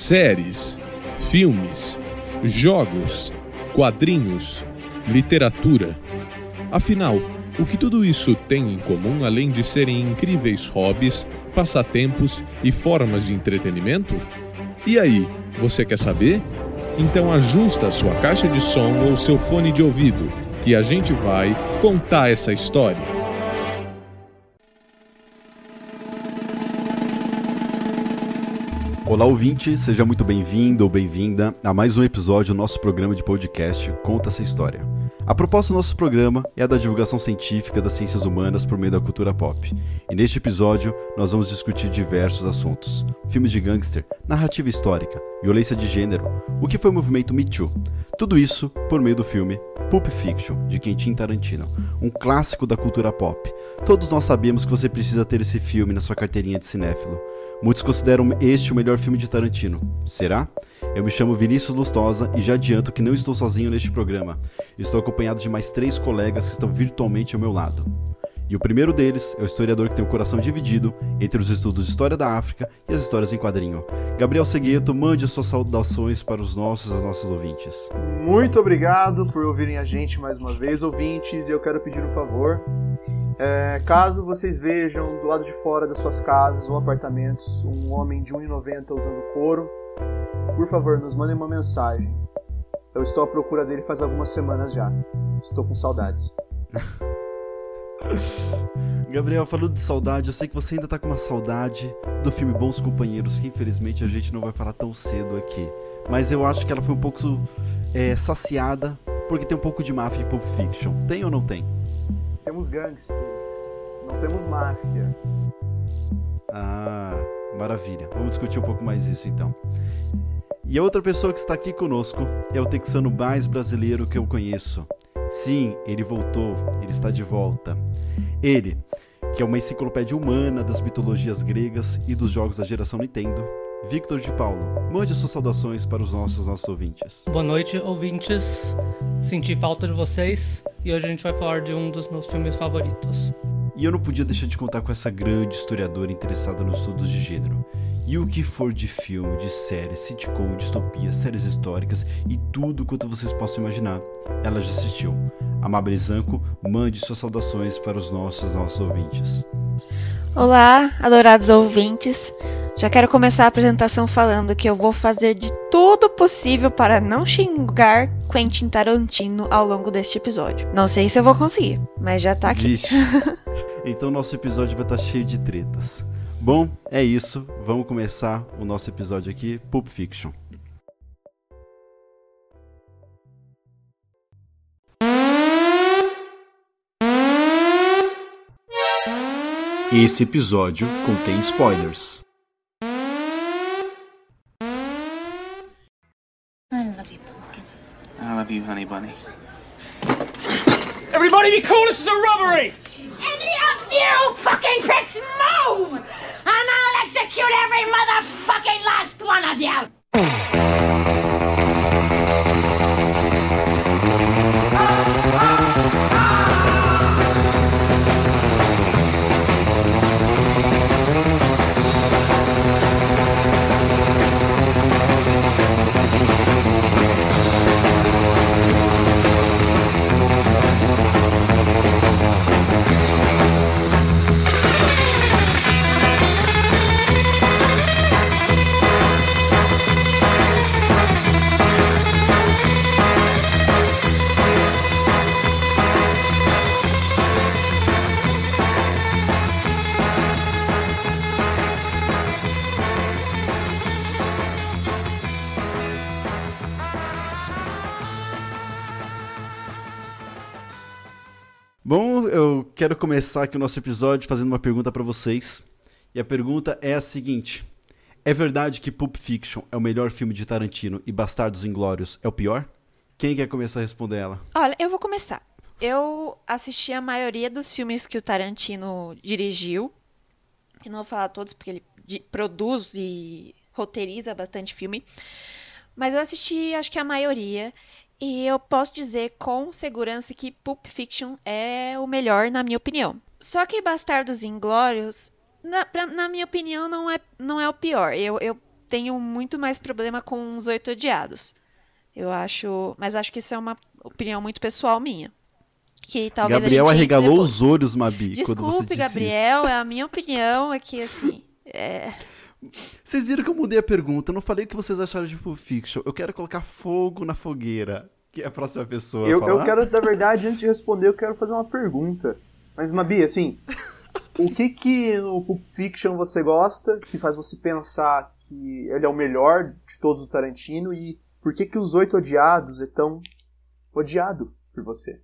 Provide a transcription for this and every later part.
séries, filmes, jogos, quadrinhos, literatura. Afinal, o que tudo isso tem em comum além de serem incríveis hobbies, passatempos e formas de entretenimento? E aí, você quer saber? Então ajusta sua caixa de som ou seu fone de ouvido, que a gente vai contar essa história. Olá, ouvinte, seja muito bem-vindo ou bem-vinda a mais um episódio do nosso programa de podcast Conta essa História. A proposta do nosso programa é a da divulgação científica das ciências humanas por meio da cultura pop. E neste episódio, nós vamos discutir diversos assuntos: filmes de gangster, narrativa histórica, violência de gênero, o que foi o movimento Me Too. Tudo isso por meio do filme Pulp Fiction, de Quentin Tarantino, um clássico da cultura pop. Todos nós sabemos que você precisa ter esse filme na sua carteirinha de cinéfilo. Muitos consideram este o melhor filme de Tarantino. Será? Eu me chamo Vinícius Lustosa e já adianto que não estou sozinho neste programa. Estou acompanhado de mais três colegas que estão virtualmente ao meu lado. E o primeiro deles é o historiador que tem o coração dividido entre os estudos de história da África e as histórias em quadrinho. Gabriel Segueto, mande suas saudações para os nossos e as nossas ouvintes. Muito obrigado por ouvirem a gente mais uma vez, ouvintes, e eu quero pedir um favor. É, caso vocês vejam do lado de fora das suas casas ou apartamentos um homem de 1,90 usando couro, por favor, nos mandem uma mensagem. Eu estou à procura dele faz algumas semanas já. Estou com saudades. Gabriel, falando de saudade, eu sei que você ainda tá com uma saudade do filme Bons Companheiros, que infelizmente a gente não vai falar tão cedo aqui. Mas eu acho que ela foi um pouco é, saciada, porque tem um pouco de máfia em Pulp Fiction. Tem ou não tem? Temos gangsters, não temos máfia. Ah, maravilha. Vamos discutir um pouco mais isso então. E a outra pessoa que está aqui conosco é o texano mais brasileiro que eu conheço. Sim, ele voltou, ele está de volta. Ele, que é uma enciclopédia humana das mitologias gregas e dos jogos da geração Nintendo, Victor de Paulo. Mande suas saudações para os nossos nossos ouvintes. Boa noite, ouvintes. Senti falta de vocês e hoje a gente vai falar de um dos meus filmes favoritos. E eu não podia deixar de contar com essa grande historiadora interessada nos estudos de gênero. E o que for de filme, de série, sitcom, distopia, séries históricas e tudo quanto vocês possam imaginar, ela já assistiu. Amabile Zanco, mande suas saudações para os nossos nossos ouvintes. Olá, adorados ouvintes. Já quero começar a apresentação falando que eu vou fazer de tudo possível para não xingar Quentin Tarantino ao longo deste episódio. Não sei se eu vou conseguir, mas já tá aqui. Vixe. Então nosso episódio vai estar cheio de tretas. Bom, é isso. Vamos começar o nosso episódio aqui, Pulp Fiction. Esse episódio contém spoilers. I love you, pumpkin. I love you, honey bunny. Everybody be cool, this is a robbery! Any of you fucking pricks move! And I'll execute every motherfucking last one of you! Quero começar aqui o nosso episódio fazendo uma pergunta para vocês. E a pergunta é a seguinte: É verdade que Pulp Fiction é o melhor filme de Tarantino e Bastardos Inglórios é o pior? Quem quer começar a responder ela? Olha, eu vou começar. Eu assisti a maioria dos filmes que o Tarantino dirigiu. Eu não vou falar todos porque ele produz e roteiriza bastante filme. Mas eu assisti, acho que a maioria. E eu posso dizer com segurança que Pulp Fiction é o melhor, na minha opinião. Só que Bastardos Inglórios, na, pra- na minha opinião, não é, não é o pior. Eu, eu tenho muito mais problema com os Oito Odiados. Eu acho. Mas acho que isso é uma opinião muito pessoal minha. Que talvez Gabriel arregalou os olhos, Mabi, Desculpe, Gabriel, é a minha opinião, é que assim. É... Vocês viram que eu mudei a pergunta, eu não falei o que vocês acharam de Pulp Fiction. Eu quero colocar fogo na fogueira, que é a próxima pessoa Eu, falar. eu quero, na verdade, antes de responder, eu quero fazer uma pergunta. Mas, Mabi, assim, o que que no Pulp Fiction você gosta, que faz você pensar que ele é o melhor de todos do Tarantino, e por que que Os Oito Odiados é tão odiado por você?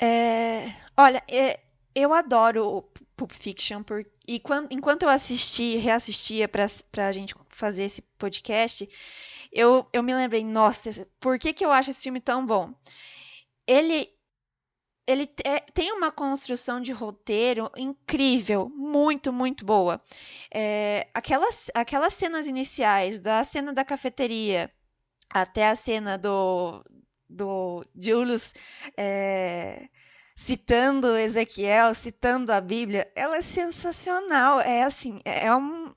É, olha, é, eu adoro Pulp Fiction por, e quan- enquanto eu assisti, reassistia pra, pra gente fazer esse podcast, eu, eu me lembrei, nossa, por que que eu acho esse filme tão bom? Ele ele te- tem uma construção de roteiro incrível, muito, muito boa. É, aquelas, aquelas cenas iniciais, da cena da cafeteria até a cena do, do Julius é, citando Ezequiel, citando a Bíblia, ela é sensacional. É assim, é um-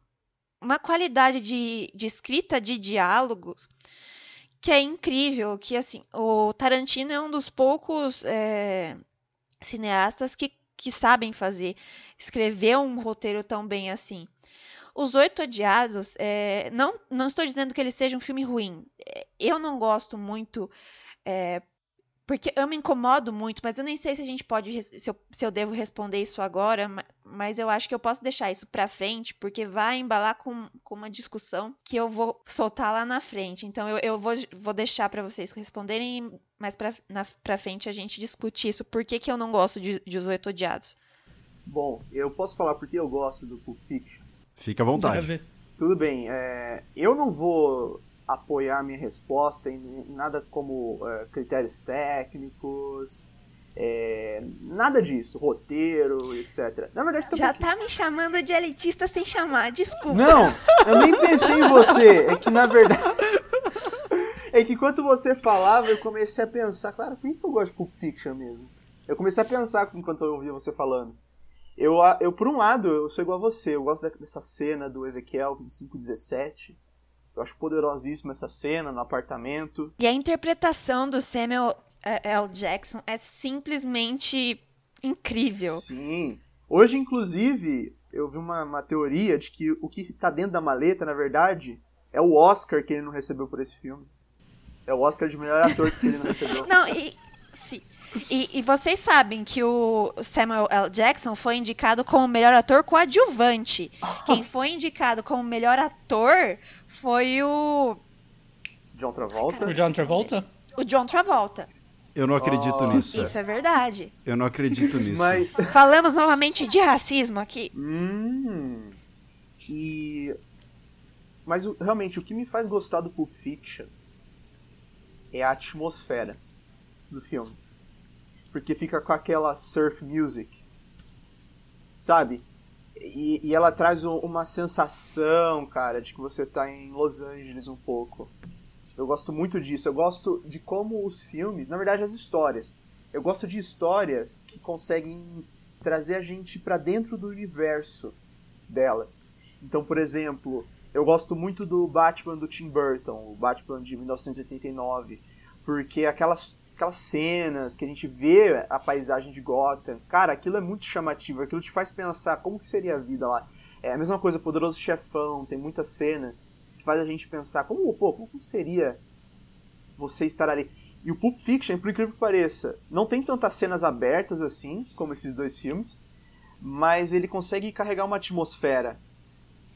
uma qualidade de, de escrita de diálogos que é incrível, que assim, o Tarantino é um dos poucos é, cineastas que, que sabem fazer, escrever um roteiro tão bem assim. Os Oito Odiados, é, não, não estou dizendo que ele seja um filme ruim. É, Eu não gosto muito, é, porque eu me incomodo muito, mas eu nem sei se a gente pode, se eu, se eu devo responder isso agora, ma- mas eu acho que eu posso deixar isso pra frente, porque vai embalar com, com uma discussão que eu vou soltar lá na frente. Então eu, eu vou, vou deixar pra vocês responderem, mais pra, na, pra frente a gente discute isso. Por que, que eu não gosto de, de Os Oito Odiados? Bom, eu posso falar porque eu gosto do Pulp Fiction. Fica à vontade. Tudo bem, é, eu não vou apoiar minha resposta em nada como é, critérios técnicos, é, nada disso, roteiro, etc. Na verdade, Já também- tá me chamando de elitista sem chamar, desculpa. Não, eu nem pensei em você. É que na verdade. É que enquanto você falava, eu comecei a pensar, claro, por que eu gosto de Pulp Fiction mesmo? Eu comecei a pensar enquanto eu ouvia você falando. Eu, eu, por um lado, eu sou igual a você. Eu gosto dessa cena do Ezequiel 2517. Eu acho poderosíssima essa cena no apartamento. E a interpretação do Samuel eh, L. Jackson é simplesmente incrível. Sim. Hoje, inclusive, eu vi uma, uma teoria de que o que tá dentro da maleta, na verdade, é o Oscar que ele não recebeu por esse filme. É o Oscar de melhor ator que ele não recebeu. Não, e, sim. E, e vocês sabem que o Samuel L. Jackson foi indicado como melhor ator coadjuvante. Quem foi indicado como melhor ator foi o, John Travolta. O John Travolta? o John Travolta. Eu não acredito Oh. nisso. Isso é verdade. Eu não acredito nisso. Mas. Falamos novamente de racismo aqui. Hum. E. Mas realmente, o que me faz gostar do Pulp Fiction é a atmosfera do filme. Porque fica com aquela surf music. Sabe? E, e ela traz um- uma sensação, cara, de que você tá em Los Angeles um pouco. Eu gosto muito disso. Eu gosto de como os filmes, na verdade, as histórias. Eu gosto de histórias que conseguem trazer a gente pra dentro do universo delas. Então, por exemplo, eu gosto muito do Batman do Tim Burton, o Batman de 1989, porque aquelas aquelas cenas que a gente vê a paisagem de Gotham, cara, aquilo é muito chamativo, aquilo te faz pensar como que seria a vida lá. É a mesma coisa, Poderoso Chefão, tem muitas cenas que faz a gente pensar como, pô, como seria você estar ali. E o Pulp Fiction, por incrível que pareça, não tem tantas cenas abertas assim, como esses dois filmes, mas ele consegue carregar uma atmosfera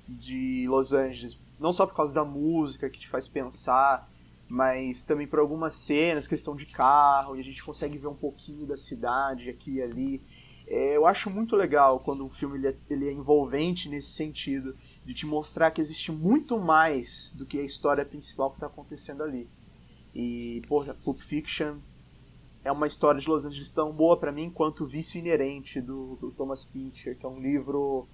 de Los Angeles, não só por causa da música que te faz pensar, mas também por algumas cenas, questão de carro, e a gente consegue ver um pouquinho da cidade aqui e ali. É, eu acho muito legal quando um filme ele é, ele é envolvente nesse sentido, de te mostrar que existe muito mais do que a história principal que está acontecendo ali. E, porra, Pulp Fiction é uma história de Los Angeles tão boa para mim quanto o Vício Inerente do, do Thomas Pincher, que é um livro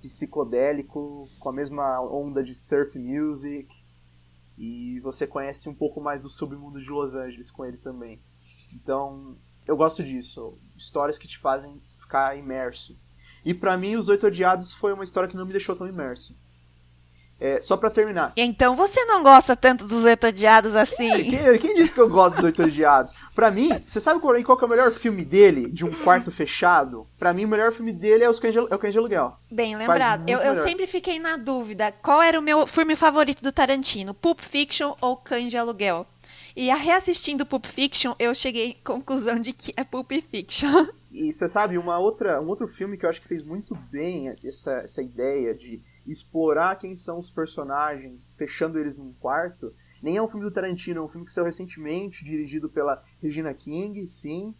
psicodélico com a mesma onda de surf music e você conhece um pouco mais do submundo de Los Angeles com ele também. Então, eu gosto disso, histórias que te fazem ficar imerso. E pra mim, Os Oito Odiados foi uma história que não me deixou tão imerso. É, só pra terminar. Então você não gosta tanto dos Oito Odiados assim? Quem, quem disse que eu gosto dos Oito Odiados? Pra mim, você sabe qual, qual é o melhor filme dele, de um quarto fechado? Pra mim, o melhor filme dele é, os Cães de, é o Cães de Aluguel. Bem lembrado. Eu, eu sempre fiquei na dúvida qual era o meu filme favorito do Tarantino, Pulp Fiction ou Cães de Aluguel. E a reassistindo Pulp Fiction, eu cheguei à conclusão de que é Pulp Fiction. E você sabe, uma outra, um outro filme que eu acho que fez muito bem essa, essa ideia de explorar quem são os personagens, fechando eles num quarto, nem é um filme do Tarantino, é um filme que saiu recentemente, dirigido pela Regina King, sim,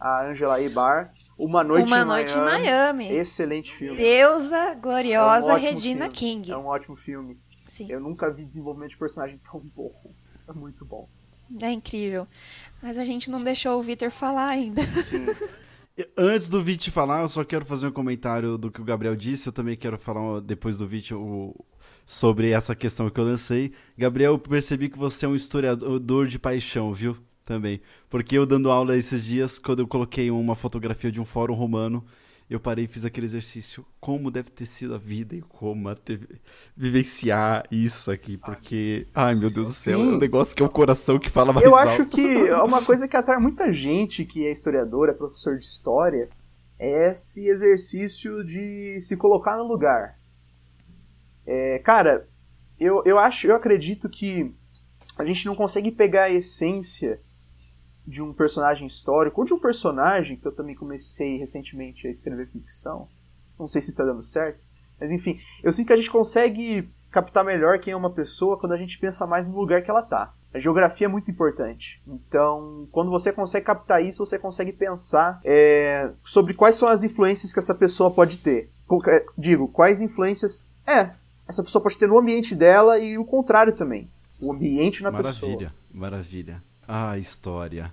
a Angela Ebar, Uma Noite, Uma em, Noite Miami. em Miami. Excelente filme. Deusa É um gloriosa Regina filme. King. É um ótimo filme. Sim, Eu nunca vi desenvolvimento de personagem tão bom. É muito bom. é incrível. Mas a gente não deixou o Victor falar ainda. Sim. Antes do Vit falar, eu só quero fazer um comentário do que o Gabriel disse. Eu também quero falar depois do Vit sobre essa questão que eu lancei. Gabriel, eu percebi que você é um historiador de paixão, viu? Também. Porque eu dando aula esses dias, quando eu coloquei uma fotografia de um fórum romano, eu parei e fiz aquele exercício. Como deve ter sido a vida e como a ter- vivenciar isso aqui. Porque, ai meu Deus do céu, é um negócio que é o coração que fala mais Eu alto. acho que é uma coisa que atrai muita gente que é historiador, é professor de história, é esse exercício de se colocar no lugar. É, cara, eu, eu acho, eu acredito que a gente não consegue pegar a essência de um personagem histórico ou de um personagem que eu também comecei recentemente a escrever ficção. Não sei se está dando certo, mas enfim, eu sinto que a gente consegue captar melhor quem é uma pessoa quando a gente pensa mais no lugar que ela tá. A geografia é muito importante. Então, quando você consegue captar isso, você consegue pensar é, sobre quais são as influências que essa pessoa pode ter. É, Digo, quais influências. É, essa pessoa pode ter no ambiente dela e o contrário também. O ambiente na pessoa. Maravilha, maravilha. Ah, história.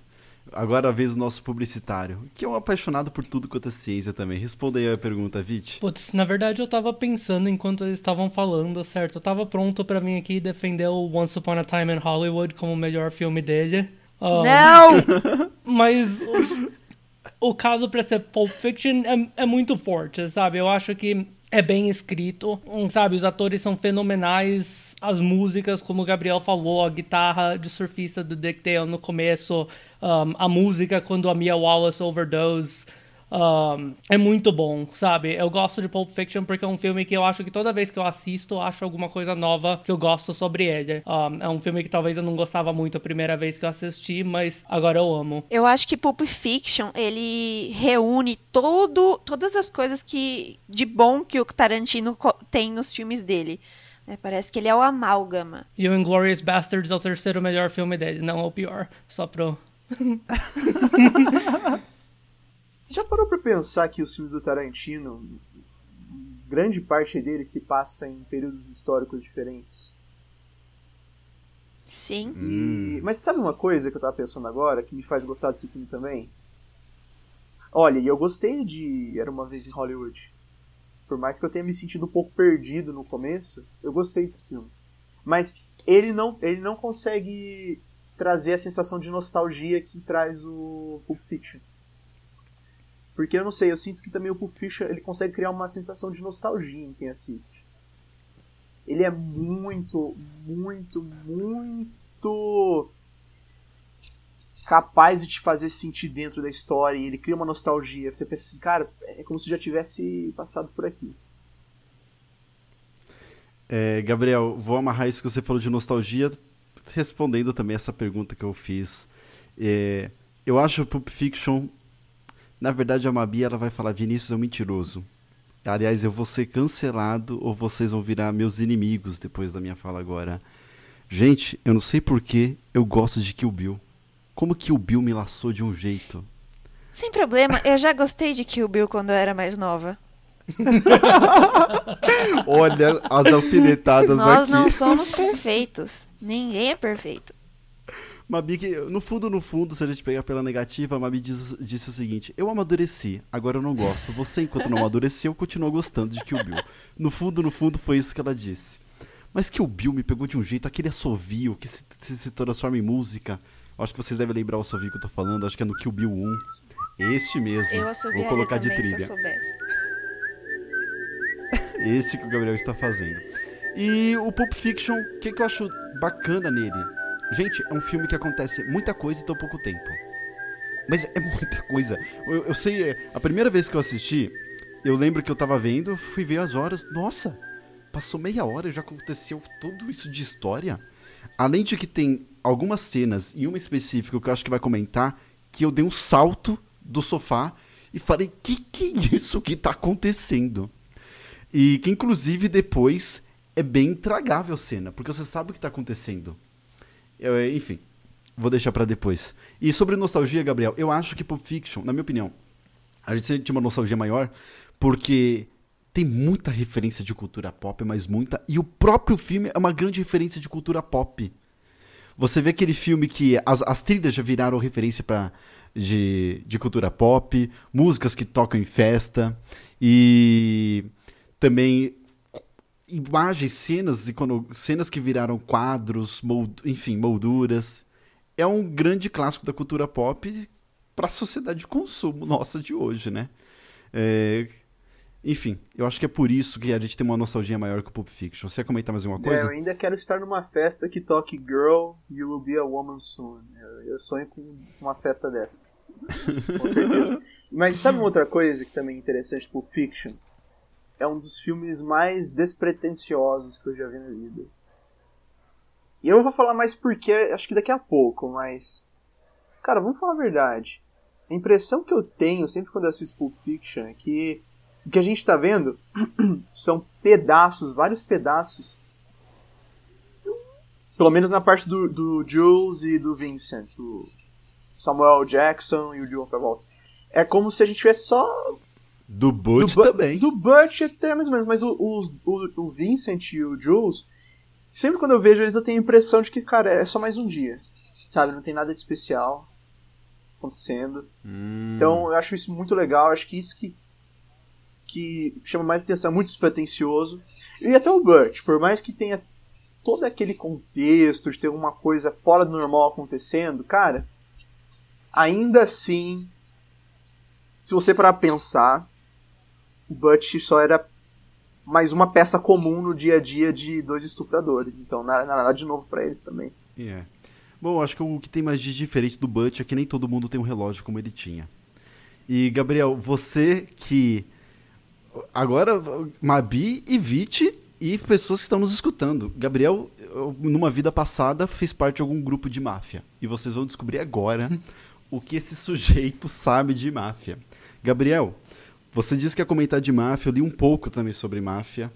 Agora a vez do nosso publicitário, que é um apaixonado por tudo quanto é ciência também. Responda aí a pergunta, Vit. Putz, na verdade eu tava pensando enquanto eles estavam falando, certo? Eu tava pronto pra vir aqui defender o Once Upon a Time in Hollywood como o melhor filme dele. Ah, Não! Mas o, o caso pra ser Pulp Fiction é, é muito forte, sabe? Eu acho que é bem escrito, sabe? Os atores são fenomenais, as músicas, como o Gabriel falou, a guitarra de surfista do Dick Dale no começo, um, a música quando a Mia Wallace overdose. um, é muito bom, sabe? Eu gosto de Pulp Fiction porque é um filme que eu acho que toda vez que eu assisto, eu acho alguma coisa nova que eu gosto sobre ele. Um, é um filme que talvez eu não gostava muito a primeira vez que eu assisti, mas agora eu amo. Eu acho que Pulp Fiction, ele reúne todo, todas as coisas que de bom que o Tarantino tem nos filmes dele. É, parece que ele é o amálgama. E o Inglourious Basterds é o terceiro melhor filme dele, não é o pior. Só pro. Já parou pra pensar que os filmes do Tarantino, grande parte deles se passa em períodos históricos diferentes? Sim. E- Mas sabe uma coisa que eu tava pensando agora, que me faz gostar desse filme também? Olha, e eu gostei de Era Uma Vez em Hollywood. Por mais que eu tenha me sentido um pouco perdido no começo, eu gostei desse filme. Mas ele não, ele não consegue trazer a sensação de nostalgia que traz o Pulp Fiction. Porque eu não sei, eu sinto que também o Pulp Fiction ele consegue criar uma sensação de nostalgia em quem assiste. Ele é muito, muito, muito capaz de te fazer sentir dentro da história e ele cria uma nostalgia. Você pensa assim, cara, é como se já tivesse passado por aqui. É, Gabriel, vou amarrar isso que você falou de nostalgia, respondendo também essa pergunta que eu fiz. É, eu acho o Pulp Fiction. Na verdade, a Mabi ela vai falar: Vinícius é um mentiroso. Aliás, eu vou ser cancelado ou vocês vão virar meus inimigos depois da minha fala agora. Gente, eu não sei porquê eu gosto de Kill Bill. Como Kill Bill me laçou de um jeito? Sem problema, eu já gostei de Kill Bill quando eu era mais nova. Olha as alfinetadas Nós aqui. não somos perfeitos. Ninguém é perfeito. Mabi, que, no fundo, no fundo, se a gente pegar pela negativa, a Mabi diz- disse o seguinte: Eu amadureci, agora eu não gosto. Você, enquanto não amadureceu, continua gostando de Kill Bill. No fundo, no fundo, foi isso que ela disse. Mas Kill Bill me pegou de um jeito, aquele assovio que se, se, se transforma em música. Acho que vocês devem lembrar o assovio que eu tô falando, acho que é no Kill Bill 1. Este mesmo. Eu Vou colocar de também se eu trilha. soubesse. Esse que o Gabriel está fazendo. E o Pulp Fiction, o que, que eu acho bacana nele? Gente, é um filme que acontece muita coisa em tão pouco tempo. Mas é muita coisa. Eu, eu sei, é, a primeira vez que eu assisti, eu lembro que eu tava vendo, fui ver as horas. Nossa, passou meia hora e já aconteceu tudo isso de história. Além de que tem algumas cenas, e uma específica que eu acho que vai comentar, que eu dei um salto do sofá e falei: que que é isso que tá acontecendo? E que inclusive depois é bem intragável a cena, porque você sabe o que tá acontecendo. Eu, enfim, vou deixar para depois. E sobre nostalgia, Gabriel, eu acho que Pulp Fiction, na minha opinião, a gente sente uma nostalgia maior porque tem muita referência de cultura pop, mas muita. E o próprio filme é uma grande referência de cultura pop. Você vê aquele filme que as, as trilhas já viraram referência para de, de cultura pop, músicas que tocam em festa e também imagens, cenas, cenas que viraram quadros, mold, enfim, molduras. É um grande clássico da cultura pop para a sociedade de consumo nossa de hoje, né? É, enfim, eu acho que é por isso que a gente tem uma nostalgia maior que o Pulp Fiction. Você quer comentar mais alguma coisa? É, eu ainda quero estar numa festa que toque Girl, You Will Be a Woman Soon. Eu, eu sonho com uma festa dessa. com certeza. Mas sabe uma outra coisa que também é interessante Pulp Fiction? É um dos filmes mais despretensiosos que eu já vi na vida. E eu vou falar mais porque, acho que daqui a pouco, mas. Cara, vamos falar a verdade. A impressão que eu tenho sempre quando eu assisto Pulp Fiction é que o que a gente está vendo são pedaços, vários pedaços. Pelo menos na parte do, do Jules e do Vincent, o Samuel Jackson e o John Travolta. É como se a gente tivesse só. Do Butch do, também. Do Butch até mais ou menos, mas o, o, o, o Vincent e o Jules, sempre quando eu vejo eles eu tenho a impressão de que, cara, é só mais um dia. Sabe? Não tem nada de especial acontecendo. Hum. Então eu acho isso muito legal, acho que isso que que chama mais atenção, é muito despretensioso. E até o Burt, por mais que tenha todo aquele contexto de ter uma coisa fora do normal acontecendo, cara, ainda assim, se você parar pensar, o Butch só era mais uma peça comum no dia a dia de dois estupradores. Então, nada, nada de novo para eles também. Yeah. Bom, acho que o que tem mais de diferente do Butch é que nem todo mundo tem um relógio como ele tinha. E, Gabriel, você que agora Mabi e Viti e pessoas que estão nos escutando. Gabriel, numa vida passada, fez parte de algum grupo de máfia. E vocês vão descobrir agora o que esse sujeito sabe de máfia. Gabriel, você disse que ia comentar de máfia, eu li um pouco também sobre máfia.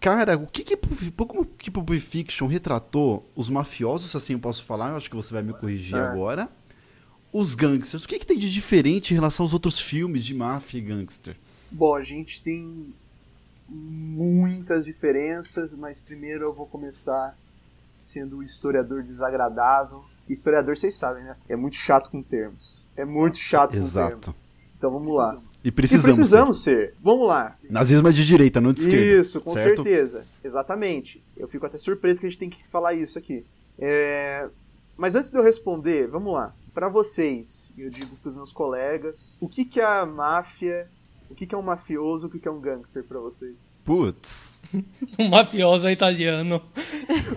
Cara, o que que, como que Pulp Fiction retratou os mafiosos, assim eu posso falar, eu acho que você vai me corrigir é. agora. Os gangsters, o que, que tem de diferente em relação aos outros filmes de máfia e gangster? Bom, a gente tem muitas diferenças, mas primeiro eu vou começar sendo o historiador desagradável. Historiador, vocês sabem, né? É muito chato com termos. É muito chato Exato. com termos. Então vamos lá. E precisamos, e precisamos ser. ser. Vamos lá. Nazismo é de direita, não de esquerda. Isso, com certo? certeza. Exatamente. Eu fico até surpreso que a gente tem que falar isso aqui. É... Mas antes de eu responder, vamos lá. Para vocês, eu digo para os meus colegas, o que, que a máfia o que, que é um mafioso o que, que é um gangster pra vocês? Putz. um mafioso é italiano.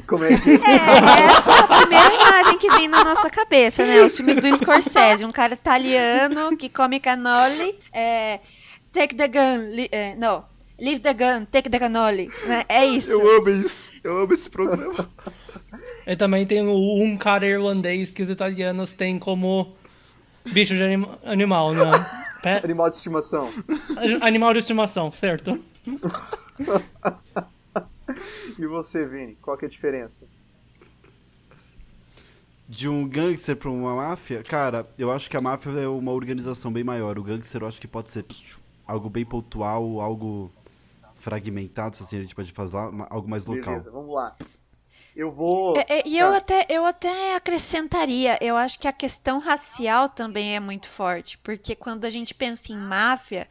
Como é que é? É, essa é a primeira imagem que vem na nossa cabeça, né? Os filmes do Scorsese. Um cara italiano que come cannoli. É, take the gun. Li, é, não. Leave the gun, take the cannoli. Né? É isso. Eu amo isso. Eu amo esse programa. E também tem um cara irlandês que os italianos têm como bicho de anima animal, né? Pet... Animal de estimação. Animal de estimação, certo. e você, Vini? Qual que é a diferença? De um gangster pra uma máfia? Cara, eu acho que a máfia é uma organização bem maior. O gangster eu acho que pode ser algo bem pontual, algo fragmentado, se assim a gente pode fazer lá, algo mais local. Beleza, vamos lá. Eu vou. É, é, e eu, até, eu até acrescentaria, eu acho que a questão racial também é muito forte, porque quando a gente pensa em máfia,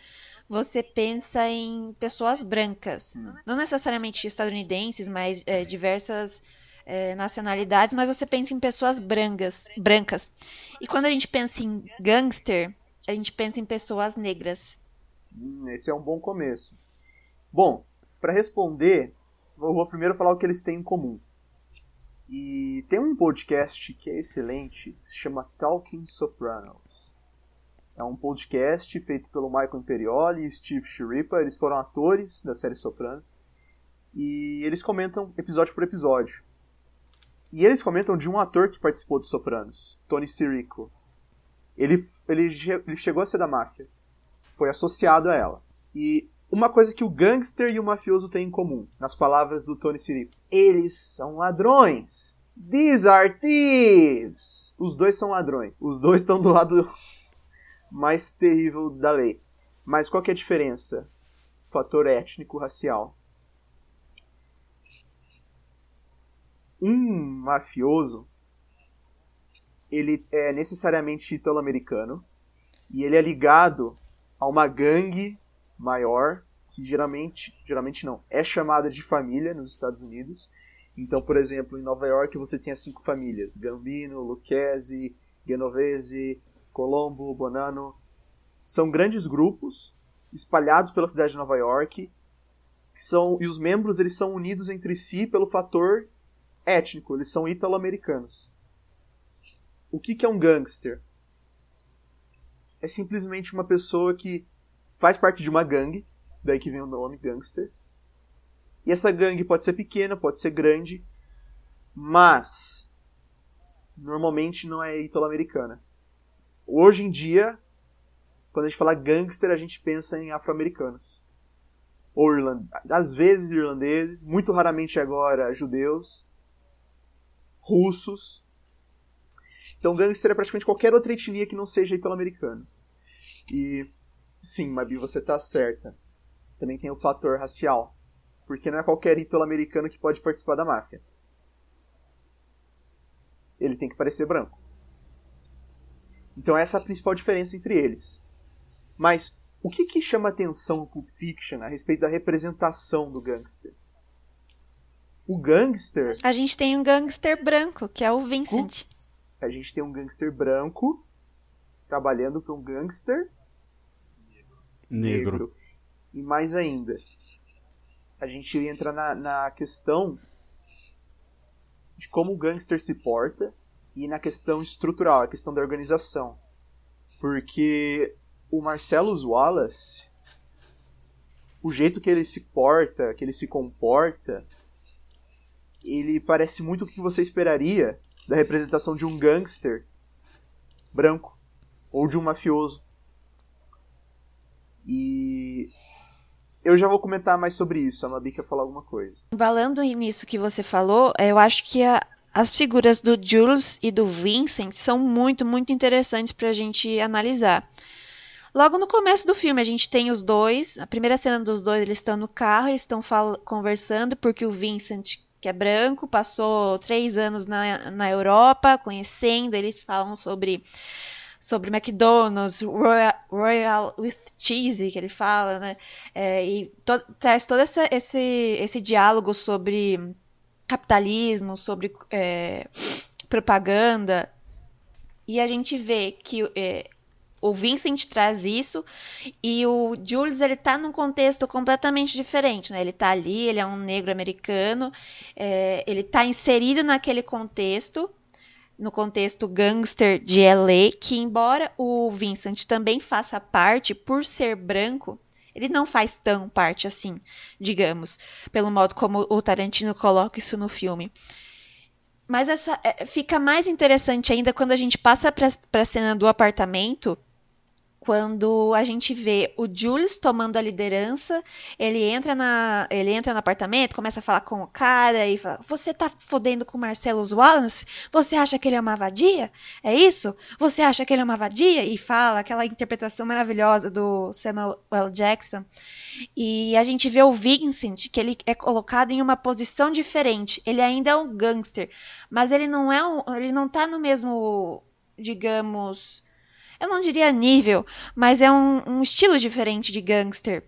você pensa em pessoas brancas, não necessariamente estadunidenses, mas é, diversas é, nacionalidades, mas você pensa em pessoas brancas, brancas. E quando a gente pensa em gangster, a gente pensa em pessoas negras. Hum, esse é um bom começo. Bom, para responder vou primeiro falar o que eles têm em comum. E tem um podcast que é excelente, se chama Talking Sopranos. É um podcast feito pelo Michael Imperioli e Steve Schirripa. Eles foram atores da série Sopranos. E eles comentam episódio por episódio. E eles comentam de um ator que participou dos Sopranos, Tony Sirico. Ele, ele, ele chegou a ser da máfia. Foi associado a ela. E uma coisa que o gangster e o mafioso têm em comum, nas palavras do Tony Sirico. Eles são ladrões. These are thieves. Os dois são ladrões. Os dois estão do lado mais terrível da lei. Mas qual que é a diferença? Fator étnico racial. Um mafioso ele é necessariamente italo-americano e ele é ligado a uma gangue maior que geralmente, geralmente não, é chamada de família nos Estados Unidos. Então, por exemplo, em Nova York você tem as cinco famílias: Gambino, Lucchese, Genovese, Colombo, Bonanno. São grandes grupos espalhados pela cidade de Nova York, que são e os membros eles são unidos entre si pelo fator étnico, eles são italo-americanos. O que, que é um gangster? É simplesmente uma pessoa que faz parte de uma gangue, daí que vem o nome gangster. E essa gangue pode ser pequena, pode ser grande, mas normalmente não é italo-americana. Hoje em dia, quando a gente fala gangster, a gente pensa em afro-americanos. Ou irland... às vezes irlandeses, muito raramente agora judeus russos. Então, gangster é praticamente qualquer outra etnia que não seja italo-americano. E, sim, Mabi, você tá certa. Também tem o fator racial. Porque não é qualquer italo-americano que pode participar da máfia. Ele tem que parecer branco. Então, essa é a principal diferença entre eles. Mas, o que, que chama atenção no Pulp Fiction a respeito da representação do gangster? O gangster. A gente tem um gangster branco, que é o Vincent. A gente tem um gangster branco trabalhando para um gangster Negro. negro. E mais ainda, a gente entra na, na questão de como o gangster se porta e na questão estrutural, a questão da organização. Porque o Marcellus Wallace, o jeito que ele se porta, que ele se comporta, ele parece muito o que você esperaria da representação de um gangster branco ou de um mafioso. E eu já vou comentar mais sobre isso. A Mabi quer falar alguma coisa. Falando nisso que você falou, eu acho que a, as figuras do Jules e do Vincent são muito, muito interessantes para a gente analisar. Logo no começo do filme, a gente tem os dois. A primeira cena dos dois, eles estão no carro, eles estão conversando, porque o Vincent que é branco, passou três anos na, na Europa, conhecendo, eles falam sobre sobre McDonald's, Royal, Royal with Cheese, que ele fala, né? É, e to, traz todo essa, esse, esse diálogo sobre capitalismo, sobre é, propaganda. E a gente vê que é, o Vincent traz isso e o Jules ele tá num contexto completamente diferente, né? Ele tá ali, ele é um negro americano, é, ele tá inserido naquele contexto, no contexto gangster de LA, que embora o Vincent também faça parte por ser branco, ele não faz tão parte assim, digamos, pelo modo como o Tarantino coloca isso no filme. Mas essa é, fica mais interessante ainda quando a gente passa para a cena do apartamento quando a gente vê o Jules tomando a liderança, ele entra na, ele entra no apartamento, começa a falar com o cara e fala: "Você tá fodendo com o Marcelo Wallace? Você acha que ele é uma vadia? É isso? Você acha que ele é uma vadia?" E fala aquela interpretação maravilhosa do Samuel L. Jackson. E a gente vê o Vincent, que ele é colocado em uma posição diferente. Ele ainda é um gangster, mas ele não é um, ele não tá no mesmo, digamos, eu não diria nível, mas é um, um estilo diferente de gangster.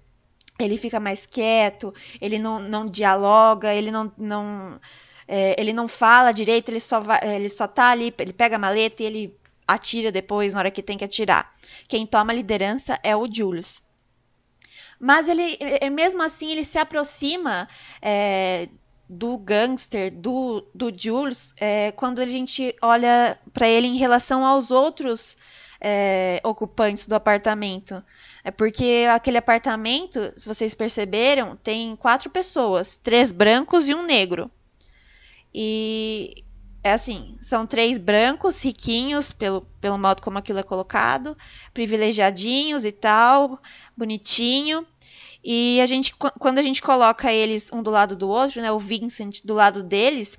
Ele fica mais quieto, ele não, não dialoga, ele não, não é, ele não fala direito, ele só, vai, ele só tá ali, ele pega a maleta e ele atira depois na hora que tem que atirar. Quem toma a liderança é o Julius. Mas ele, mesmo assim, ele se aproxima é, do gangster, do, do Jules, é, quando a gente olha para ele em relação aos outros é, ocupantes do apartamento. É porque aquele apartamento, se vocês perceberam, tem quatro pessoas, três brancos e um negro. E é assim, são três brancos, riquinhos, pelo, pelo modo como aquilo é colocado, privilegiadinhos e tal, bonitinho. E a gente, quando a gente coloca eles um do lado do outro, né, o Vincent do lado deles,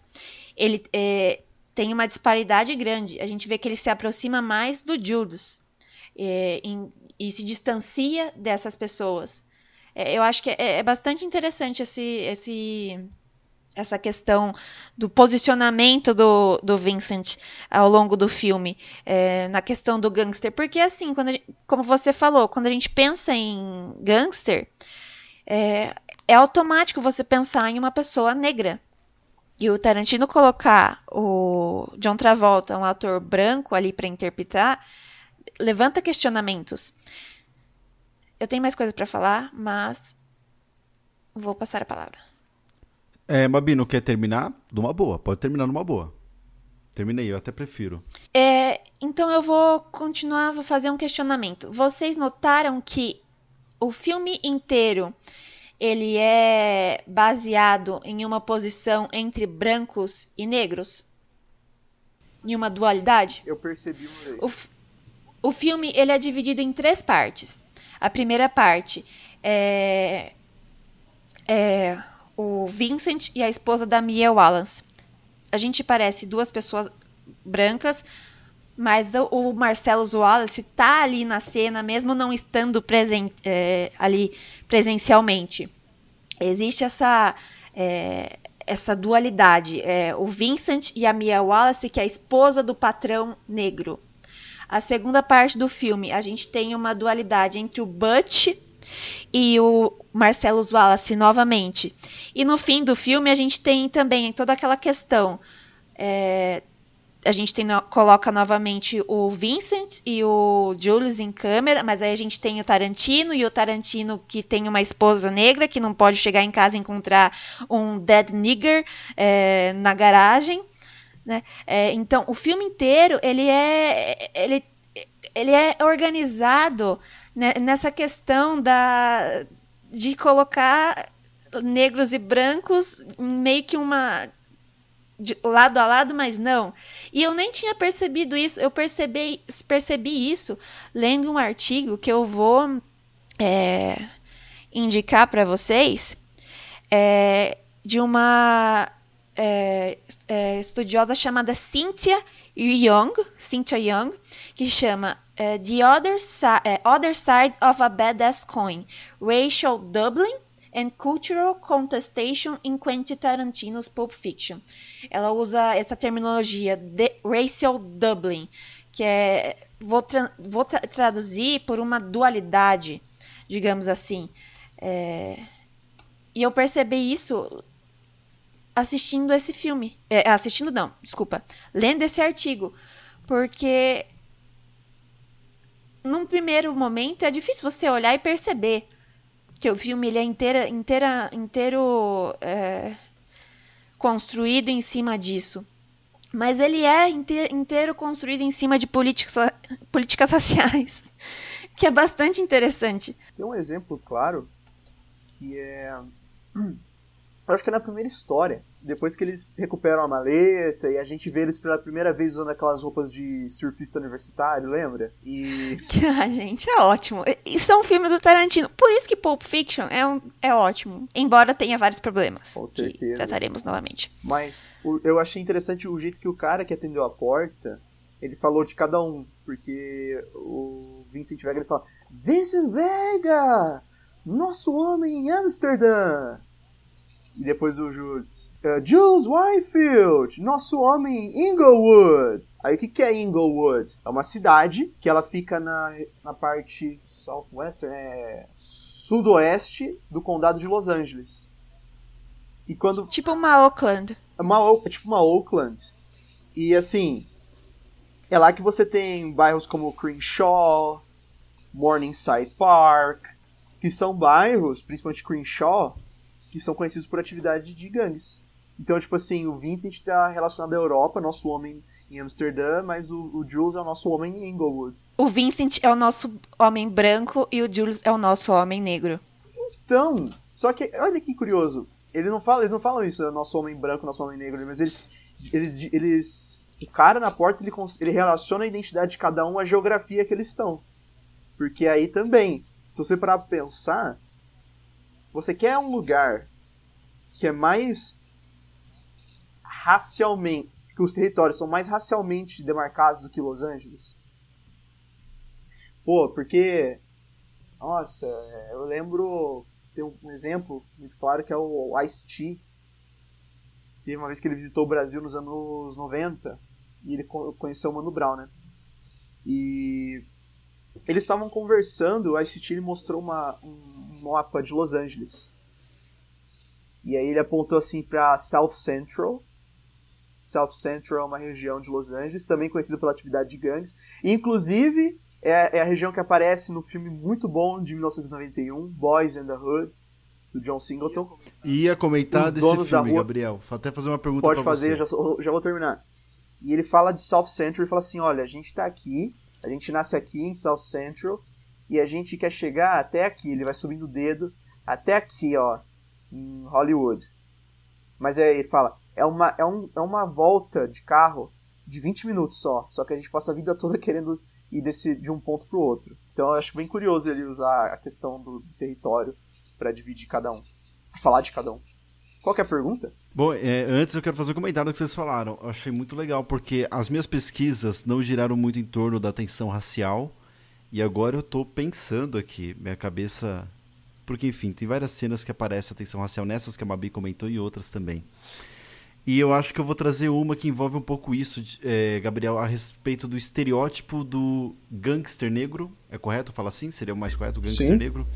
ele é, tem uma disparidade grande. A gente vê que ele se aproxima mais do Judas é, em, e se distancia dessas pessoas. É, eu acho que é, é bastante interessante esse, esse essa questão do posicionamento do, do Vincent ao longo do filme, é, na questão do gangster. Porque, assim, quando gente, como você falou, quando a gente pensa em gangster, é, é automático você pensar em uma pessoa negra. E o Tarantino colocar o John Travolta, um ator branco, ali para interpretar, levanta questionamentos. Eu tenho mais coisas para falar, mas vou passar a palavra. É, Mabino, quer terminar? De uma boa, pode terminar numa boa. Terminei, eu até prefiro. É, então eu vou continuar, vou fazer um questionamento. Vocês notaram que o filme inteiro ele é baseado em uma posição entre brancos e negros? Em uma dualidade? Eu percebi uma vez. O, o filme ele é dividido em três partes. A primeira parte é, é o Vincent e a esposa da Mia Wallace. A gente parece duas pessoas brancas, mas o Marcelo Wallace está ali na cena, mesmo não estando presen é, ali presencialmente. Existe essa, é, essa dualidade. É, o Vincent e a Mia Wallace, que é a esposa do patrão negro. A segunda parte do filme, a gente tem uma dualidade entre o Butch e o Marcelo Wallace novamente. E no fim do filme a gente tem também toda aquela questão. É, a gente tem, coloca novamente o Vincent e o Julius em câmera, mas aí a gente tem o Tarantino e o Tarantino que tem uma esposa negra que não pode chegar em casa e encontrar um dead nigger é, na garagem. Né? É, então o filme inteiro ele é ele, ele é organizado né, nessa questão da, de colocar negros e brancos meio que uma de lado a lado, mas não. E eu nem tinha percebido isso. Eu percebi, percebi isso lendo um artigo que eu vou é, indicar para vocês é, de uma é, é, estudiosa chamada Cynthia Young, Cynthia Young, que chama uh, The Other, si uh, Other Side of a Badass Coin, Racial Doubling and Cultural Contestation in Quentin Tarantino's Pulp Fiction. Ela usa essa terminologia de racial doubling, que é vou, tra vou tra traduzir por uma dualidade, digamos assim. É, e eu percebi isso assistindo esse filme. É, assistindo não, desculpa. Lendo esse artigo. Porque num primeiro momento é difícil você olhar e perceber que o filme ele é inteira, inteira, inteiro é, construído em cima disso. Mas ele é inteiro, inteiro construído em cima de políticas, políticas raciais, que é bastante interessante. Tem um exemplo claro que é eu acho que é na primeira história. Depois que eles recuperam a maleta e a gente vê eles pela primeira vez usando aquelas roupas de surfista universitário, lembra? E. a gente, é ótimo. Isso é um filme do Tarantino. Por isso que Pulp Fiction é, um, é ótimo. Embora tenha vários problemas. Com certeza. Que trataremos novamente. Mas o, eu achei interessante o jeito que o cara que atendeu a porta ele falou de cada um. Porque o Vincent Vega ele fala: Vincent Vega! Nosso homem em Amsterdã! E depois o Jules. Uh, Jules Whitefield, nosso homem Inglewood. Aí o que, que é Inglewood? É uma cidade que ela fica na, na parte southwestern, é, sudoeste do condado de Los Angeles. E quando tipo uma Oakland. É uma é tipo uma Oakland. E assim, é lá que você tem bairros como Crenshaw, Morningside Park, que são bairros, principalmente Crenshaw, que são conhecidos por atividade de gangues. Então, tipo assim, o Vincent tá relacionado à Europa, nosso homem em Amsterdã, mas o, o Jules é o nosso homem em Inglewood. O Vincent é o nosso homem branco e o Jules é o nosso homem negro. Então, só que, olha que curioso. Ele não fala, eles não falam isso, é nosso homem branco, nosso homem negro, mas eles. eles, eles o cara na porta ele, ele relaciona a identidade de cada um à geografia que eles estão. Porque aí também, se você parar pra pensar, você quer um lugar que é mais racialmente. que os territórios são mais racialmente demarcados do que Los Angeles? Pô, porque. Nossa, eu lembro. Tem um, exemplo muito claro que é o Ice-T. Teve uma vez que ele visitou o Brasil nos anos 90 e ele co- conheceu o Mano Brown, né? E eles estavam conversando, o Ice-T mostrou uma, um mapa de Los Angeles. E aí ele apontou assim pra South Central. South Central é uma região de Los Angeles, também conhecida pela atividade de gangues. E, inclusive, é, é a região que aparece no filme muito bom de 1991, Boys in the Hood, do John Singleton. Ia comentar Os desse filme, rua- Gabriel. Vou até fazer uma pergunta Pode fazer, já, já vou terminar. E ele fala de South Central e fala assim: olha, a gente tá aqui, a gente nasce aqui em South Central e a gente quer chegar até aqui. Ele vai subindo o dedo até aqui, ó, em Hollywood. Mas aí ele fala: é uma, é, um, é uma volta de carro de 20 minutos só. Só que a gente passa a vida toda querendo ir desse, de um ponto pro outro. Então eu acho bem curioso ele usar a questão do, do território pra dividir cada um. Falar de cada um. Qual é a pergunta? Bom, é, antes eu quero fazer um comentário que vocês falaram. Eu achei muito legal, porque as minhas pesquisas não giraram muito em torno da tensão racial. E agora eu tô pensando aqui, minha cabeça. Porque, enfim, tem várias cenas que aparece a tensão racial nessas que a Mabi comentou e outras também. E eu acho que eu vou trazer uma que envolve um pouco isso, é, Gabriel, a respeito do estereótipo do gangster negro. É correto falar assim? Seria o mais correto, gangster Sim. negro?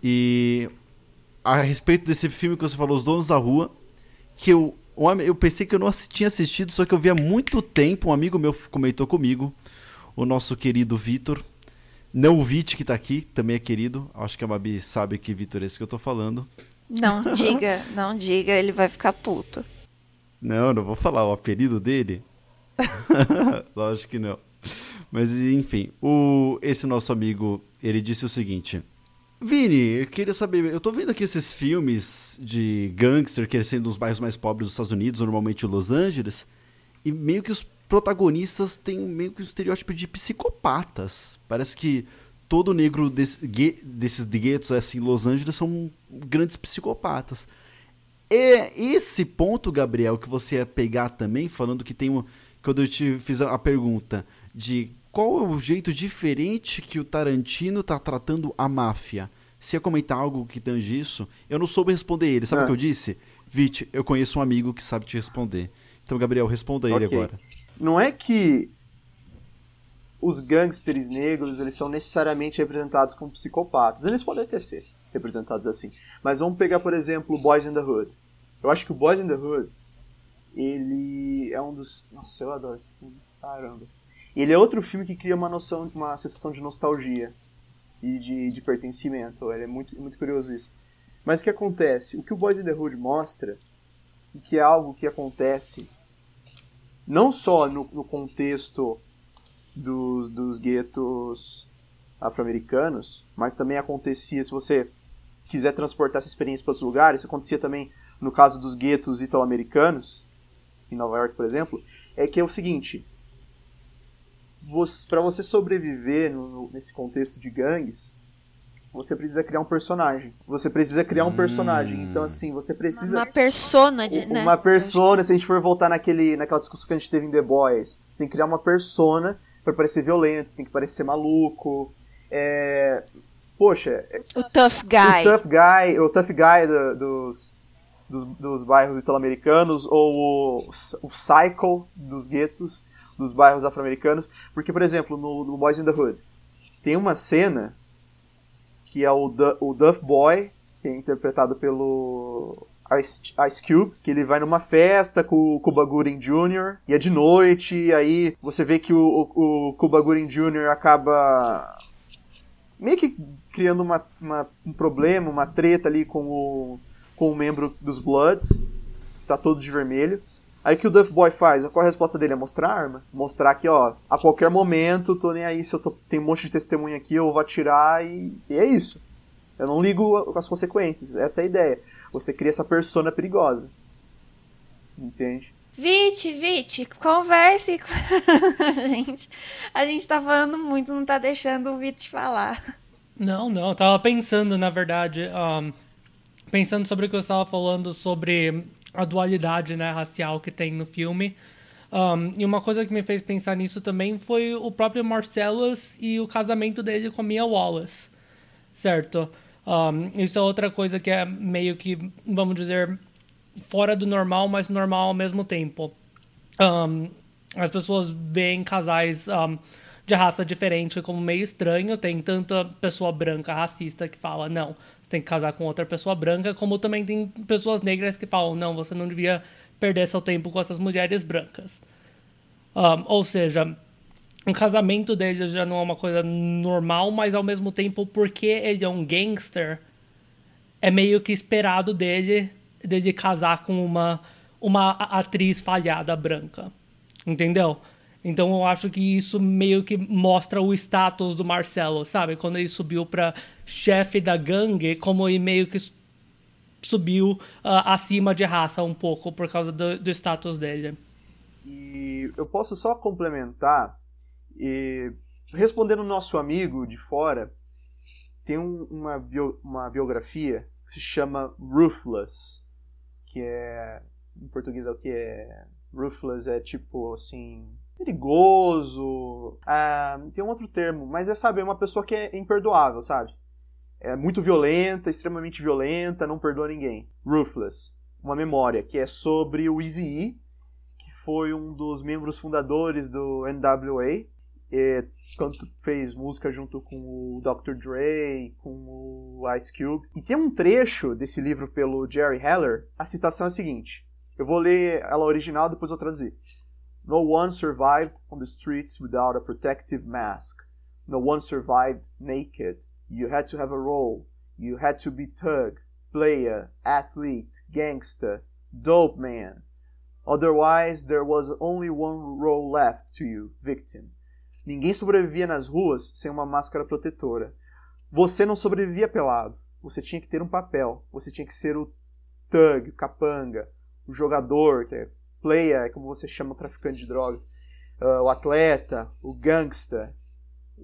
E a respeito desse filme que você falou, Os Donos da Rua, que eu, eu pensei que eu não tinha assistido, só que eu vi há muito tempo, um amigo meu comentou comigo, o nosso querido Vitor. Não o Vit que tá aqui, também é querido. Acho que a Babi sabe que Vitor é esse que eu tô falando. Não diga, não diga, ele vai ficar puto. Não, não vou falar o apelido dele. Lógico que não. Mas enfim, o, esse nosso amigo, ele disse o seguinte: Vini, eu queria saber, eu tô vendo aqui esses filmes de gangster crescendo nos bairros mais pobres dos Estados Unidos, normalmente Los Angeles, e meio que os protagonistas têm meio que um estereótipo de psicopatas. Parece que todo negro desse, desses guetos assim, em Los Angeles são grandes psicopatas. É esse ponto, Gabriel, que você ia pegar também, falando que tem um. Quando eu te fiz a pergunta de qual é o jeito diferente que o Tarantino tá tratando a máfia. Se ia comentar algo que tange isso, eu não soube responder ele. Sabe o Ah. que eu disse? Vit, eu conheço um amigo que sabe te responder. Então, Gabriel, responda ele Ok. agora. Não é que os gangsters negros eles são necessariamente representados como psicopatas. Eles podem até ser representados assim. Mas vamos pegar, por exemplo, Boys in the Hood. Eu acho que o Boys in the Hood, ele é um dos... Nossa, eu adoro esse filme. Caramba. Ele é outro filme que cria uma noção, uma sensação de nostalgia e de, de pertencimento. Ele é muito, muito curioso isso. Mas o que acontece? O que o Boys in the Hood mostra, que é algo que acontece não só no, no contexto dos, dos guetos afro-americanos, mas também acontecia, se você quiser transportar essa experiência para outros lugares, isso acontecia também no caso dos guetos italo-americanos, em Nova York, por exemplo, é que é o seguinte, para você sobreviver no- nesse contexto de gangues, você precisa criar um personagem. Você precisa criar um personagem. Então, assim, você precisa Uma persona de, né? uma persona, se a gente for voltar naquele, naquela discussão que a gente teve em The Boys, você tem que criar uma persona pra parecer violento, tem que parecer maluco. É... Poxa, é- O tough o guy. tough guy, o tough guy do- dos, dos, dos bairros italo-americanos, ou o, o psycho dos guetos dos bairros afro-americanos. Porque, por exemplo, no, no Boys in the Hood, tem uma cena que é o, Du- o Duff Boy, que é interpretado pelo Ice, Ice Cube, que ele vai numa festa com o Cuba Gooding Jr. e é de noite, e aí você vê que o, o, o Cuba Gooding Jr. acaba meio que criando uma, uma- um problema, uma treta ali com o, com um membro dos Bloods, tá todo de vermelho. Aí o que o Duff Boy faz? Qual a resposta dele? É mostrar a arma. Mostrar que, ó, a qualquer momento, tô nem aí se eu tô, tem um monte de testemunha aqui, eu vou atirar e, e é isso. Eu não ligo com as consequências. Essa é a ideia. Você cria essa persona perigosa. Entende? Vite, Vite, converse com a gente. A gente tá falando muito, não tá deixando o Vite falar. Não, não, eu tava pensando, na verdade, um, pensando sobre o que eu estava falando sobre a dualidade né, racial que tem no filme. Um, e uma coisa que me fez pensar nisso também foi o próprio Marcellus e o casamento dele com Mia Wallace, certo? Um, isso é outra coisa que é meio que, vamos dizer, fora do normal, mas normal ao mesmo tempo. Um, as pessoas veem casais de raça diferente como meio estranho. Tem tanta pessoa branca racista que fala, não, tem que casar com outra pessoa branca, como também tem pessoas negras que falam, não, você não devia perder seu tempo com essas mulheres brancas. Um, ou seja, o casamento dele já não é uma coisa normal, mas ao mesmo tempo, porque ele é um gangster, é meio que esperado dele dele casar com uma, uma atriz falhada branca. Entendeu? Então eu acho que isso meio que mostra o status do Marcelo, sabe? Quando ele subiu para chefe da gangue, como ele meio que subiu uh, acima de raça um pouco por causa do, do status dele. E eu posso só complementar e respondendo o nosso amigo de fora, tem um, uma, bio, uma biografia que se chama Ruthless, que é em português é o que é ruthless é tipo assim perigoso ah, tem um outro termo mas é sabe é uma pessoa que é imperdoável sabe é muito violenta extremamente violenta não perdoa ninguém ruthless uma memória que é sobre o Eazy-E que foi um dos membros fundadores do NWA é, quando fez música junto com o Dr. Dre, com o Ice Cube. E tem um trecho desse livro pelo Jerry Heller, a citação é a seguinte. Eu vou ler ela original, depois eu traduzir. No one survived on the streets without a protective mask. No one survived naked. You had to have a role. You had to be thug, player, athlete, gangster, dope man. Otherwise, there was only one role left to you, victim. Ninguém sobrevivia nas ruas sem uma máscara protetora. Você não sobrevivia pelado. Você tinha que ter um papel. Você tinha que ser o thug, o capanga, o jogador, que é player, é como você chama o traficante de droga, uh, o atleta, o gangsta,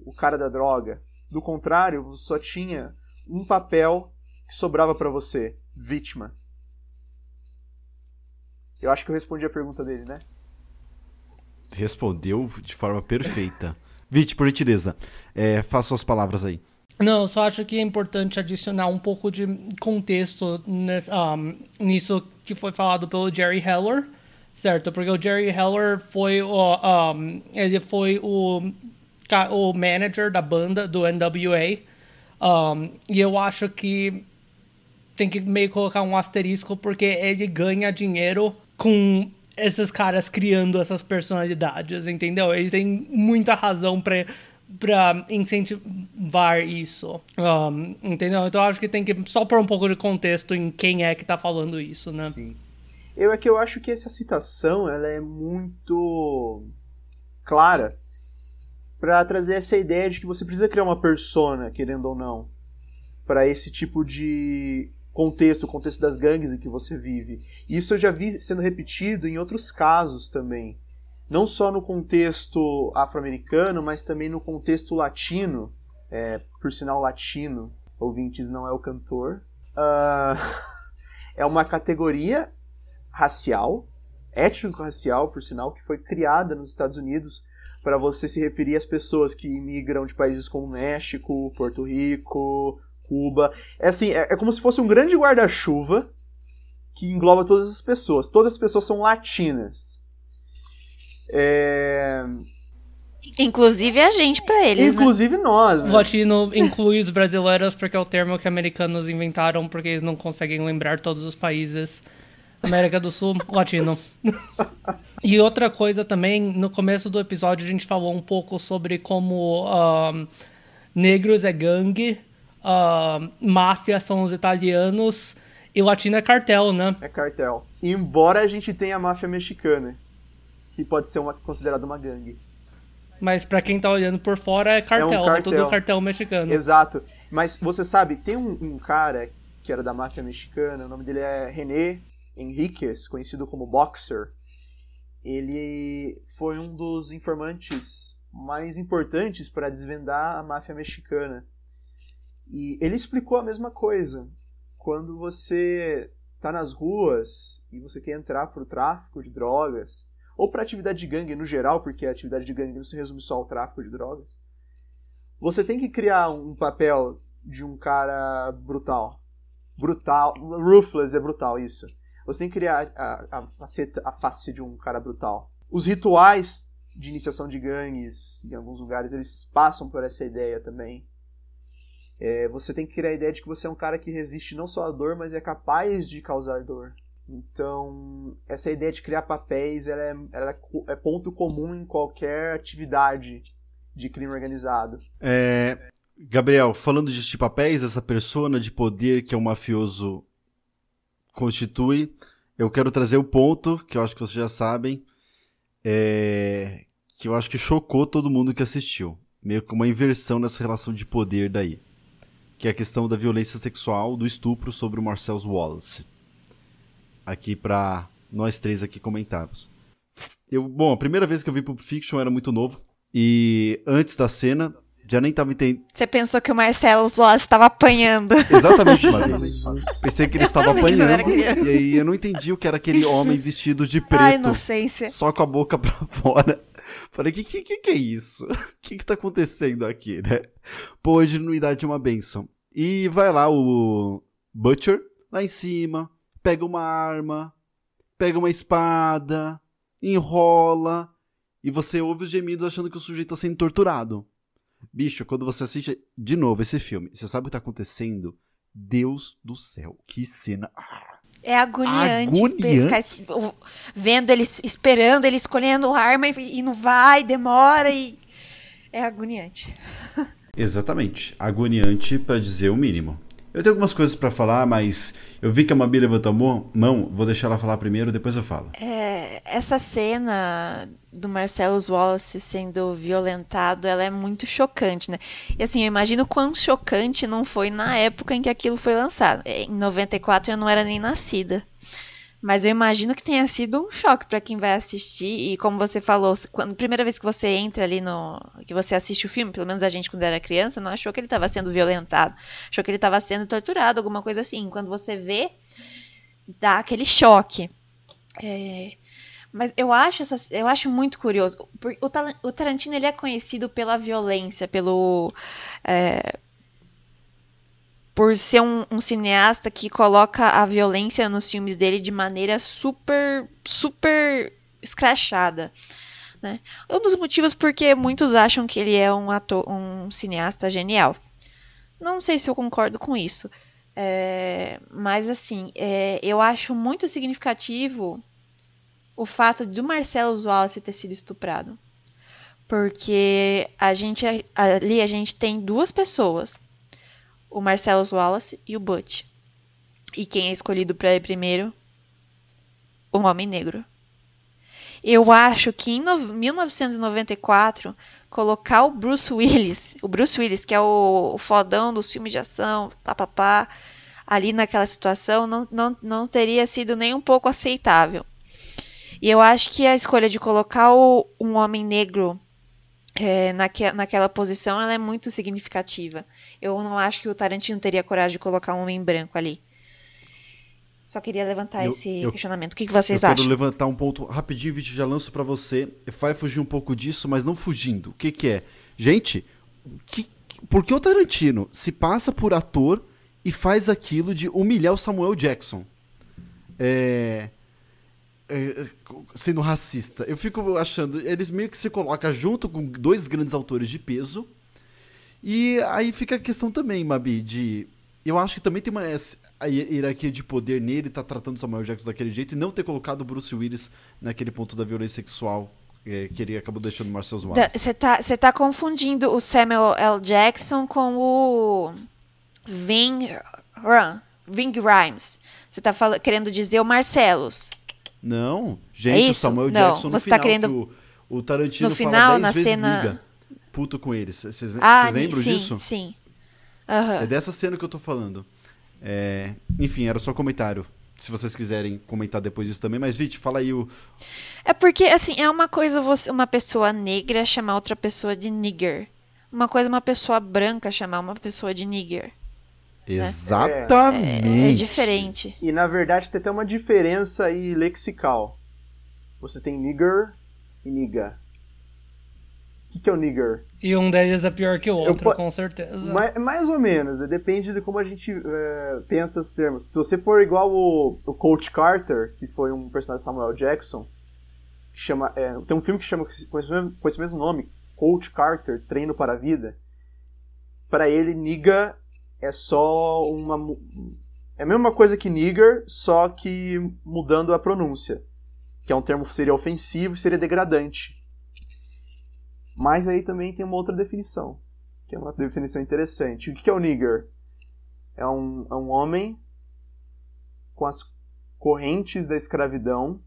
o cara da droga. Do contrário, você só tinha um papel que sobrava para você, vítima. Eu acho que eu respondi a pergunta dele, né? Respondeu de forma perfeita. Vite, por gentileza, é, faça suas palavras aí. Não, eu só acho que é importante adicionar um pouco de contexto nesse, um, nisso que foi falado pelo Jerry Heller, certo? Porque o Jerry Heller foi o, um, ele foi o, o manager da banda do NWA, um, e eu acho que tem que meio colocar um asterisco porque ele ganha dinheiro com esses caras criando essas personalidades, entendeu? Ele tem muita razão para para incentivar isso, um, entendeu? Então acho que tem que só pôr um pouco de contexto em quem é que tá falando isso, né? Sim. Eu é que eu acho que essa citação ela é muito clara para trazer essa ideia de que você precisa criar uma persona, querendo ou não, para esse tipo de contexto, o contexto das gangues em que você vive. Isso eu já vi sendo repetido em outros casos também. Não só no contexto afro-americano, mas também no contexto latino. É, por sinal, latino, ouvintes, não é o cantor. Uh, é uma categoria racial, étnico-racial, por sinal, que foi criada nos Estados Unidos para você se referir às pessoas que imigram de países como México, Porto Rico, Cuba. É assim, é, é como se fosse um grande guarda-chuva que engloba todas as pessoas. Todas as pessoas são latinas. É... Inclusive a gente para eles. Né? Inclusive né? nós. Né? Latino inclui os brasileiros porque é o termo que americanos inventaram porque eles não conseguem lembrar todos os países. América do Sul, latino. e outra coisa também, no começo do episódio a gente falou um pouco sobre como uh, negros é gangue uh, máfia são os italianos E latino é cartel, né? É cartel. Embora a gente tenha a máfia mexicana, que pode ser uma, considerada uma gangue. Mas pra quem tá olhando por fora é cartel, É um é, cartel. tudo cartel mexicano. Exato. Mas você sabe, tem um, um cara que era da máfia mexicana, o nome dele é René Henriquez, conhecido como Boxer. Ele foi um dos informantes mais importantes para desvendar a máfia mexicana. E ele explicou a mesma coisa. Quando você tá nas ruas e você quer entrar pro tráfico de drogas, ou para atividade de gangue no geral, porque a atividade de gangue não se resume só ao tráfico de drogas, você tem que criar um papel de um cara brutal. Brutal. Ruthless é brutal, isso. Você tem que criar a, a, a face de um cara brutal. Os rituais de iniciação de gangues, em alguns lugares, eles passam por essa ideia também. É, você tem que criar a ideia de que você é um cara que resiste não só à dor, mas é capaz de causar dor. Então, essa ideia de criar papéis ela é, ela é é ponto comum em qualquer atividade de crime organizado. É, Gabriel, falando de papéis, essa persona de poder que é o mafioso constitui, eu quero trazer o ponto, que eu acho que vocês já sabem, é, que eu acho que chocou todo mundo que assistiu. Meio que uma inversão nessa relação de poder daí. Que é a questão da violência sexual, do estupro sobre o Marcel Wallace. Aqui pra nós três aqui comentarmos. Eu, bom, a primeira vez que eu vi Pulp Fiction era muito novo. E antes da cena, já nem tava entendendo. Você pensou que o Marcelo Wallace estava apanhando. Exatamente, Matheus. Pensei que ele estava apanhando. E aí eu não entendi o que era aquele homem vestido de preto, inocência. só com a boca pra fora. Falei, que que, que que é isso? O que que tá acontecendo aqui, né? Pô, a ingenuidade é uma benção. E vai lá o Butcher, lá em cima, pega uma arma, pega uma espada, enrola, e você ouve os gemidos achando que o sujeito tá sendo torturado. Bicho, quando você assiste de novo esse filme, você sabe o que tá acontecendo? Deus do céu, que cena. É agoniante, Agoniante? ficar vendo eles, esperando, ele escolhendo arma e, e não vai, demora e. É agoniante. Exatamente, agoniante pra dizer o mínimo. Eu tenho algumas coisas pra falar, mas eu vi que a Mabi levantou a mão, vou deixar ela falar primeiro, depois eu falo. É, essa cena do Marcelo Wallace sendo violentado, ela é muito chocante, né? E assim, eu imagino quão chocante não foi na época em que aquilo foi lançado. Em 94 eu não era nem nascida. Mas eu imagino que tenha sido um choque para quem vai assistir. E como você falou, quando primeira vez que você entra ali no. que você assiste o filme, pelo menos a gente quando era criança, não achou que ele estava sendo violentado. Achou que ele estava sendo torturado, alguma coisa assim. Quando você vê, dá aquele choque. É, mas eu acho, eu acho muito curioso. O, o Tarantino ele é conhecido pela violência, pelo. é, por ser um, um cineasta que coloca a violência nos filmes dele de maneira super, super escrachada. Né? Um dos motivos porque muitos acham que ele é um ator, um cineasta genial. Não sei se eu concordo com isso. É, mas assim, é, eu acho muito significativo o fato do Marcelo Wallace ter sido estuprado. Porque a gente ali a gente tem duas pessoas, o Marcelo Wallace e o Butch. E quem é escolhido para ir primeiro? Um homem negro. Eu acho que em no- 1994 colocar o Bruce Willis, o Bruce Willis que é o, o fodão dos filmes de ação, papapá, ali naquela situação não, não, não teria sido nem um pouco aceitável. E eu acho que a escolha de colocar o- um homem negro é, naque, naquela posição ela é muito significativa. Eu não acho que o Tarantino teria coragem de colocar um homem branco ali. Só queria levantar Eu- esse eu- questionamento. O que, que vocês eu acham? quero levantar um ponto rapidinho, Vídeo, já lanço pra você. Vai fugir um pouco disso, mas não fugindo. O que que é? Gente, que, por que o Tarantino se passa por ator e faz aquilo de humilhar o Samuel Jackson? É... é, Sendo racista. Eu fico achando, eles meio que se colocam junto com dois grandes autores de peso. E aí fica a questão também, Mabi, de. Eu acho que também tem uma a hi- hierarquia de poder nele, tá tratando o Samuel Jackson daquele jeito, e não ter colocado o Bruce Willis naquele ponto da violência sexual é, que ele acabou deixando o Marcel Wallace. Você tá, tá confundindo o Samuel L. Jackson com o Ving, Run, Ving Rhymes. Você tá fala- querendo dizer o Marcelos. Não, É gente, o isso? Samuel Não, Jackson no você tá final, querendo- que o, o Tarantino No fala final, 10 na vezes cena- liga, puto com eles. Vocês Ah, lembram sim, disso? sim. Aham. É dessa cena que eu tô falando. É, enfim, era só comentário. Se vocês quiserem comentar depois disso também. Mas, Vit, fala aí o. É porque, assim, é uma coisa você, uma pessoa negra chamar outra pessoa de nigger. Uma coisa uma pessoa branca chamar uma pessoa de nigger. Exatamente. É diferente. E na verdade tem até uma diferença aí lexical. Você tem nigger e niga. O que, que é o nigger? E um deles é pior que o outro, po- com certeza. Mais, mais ou menos, né? depende de como a gente é, pensa os termos. Se você for igual o, o Coach Carter, que foi um personagem de Samuel Jackson, que chama, é, tem um filme que chama com esse, mesmo, com esse mesmo nome, Coach Carter, Treino para a Vida. Para ele, niga é só uma. É a mesma coisa que nigger, só que mudando a pronúncia. Que é um termo que seria ofensivo e seria degradante. Mas aí também tem uma outra definição que é uma definição interessante. O que é o nigger? É um, é um homem com as correntes da escravidão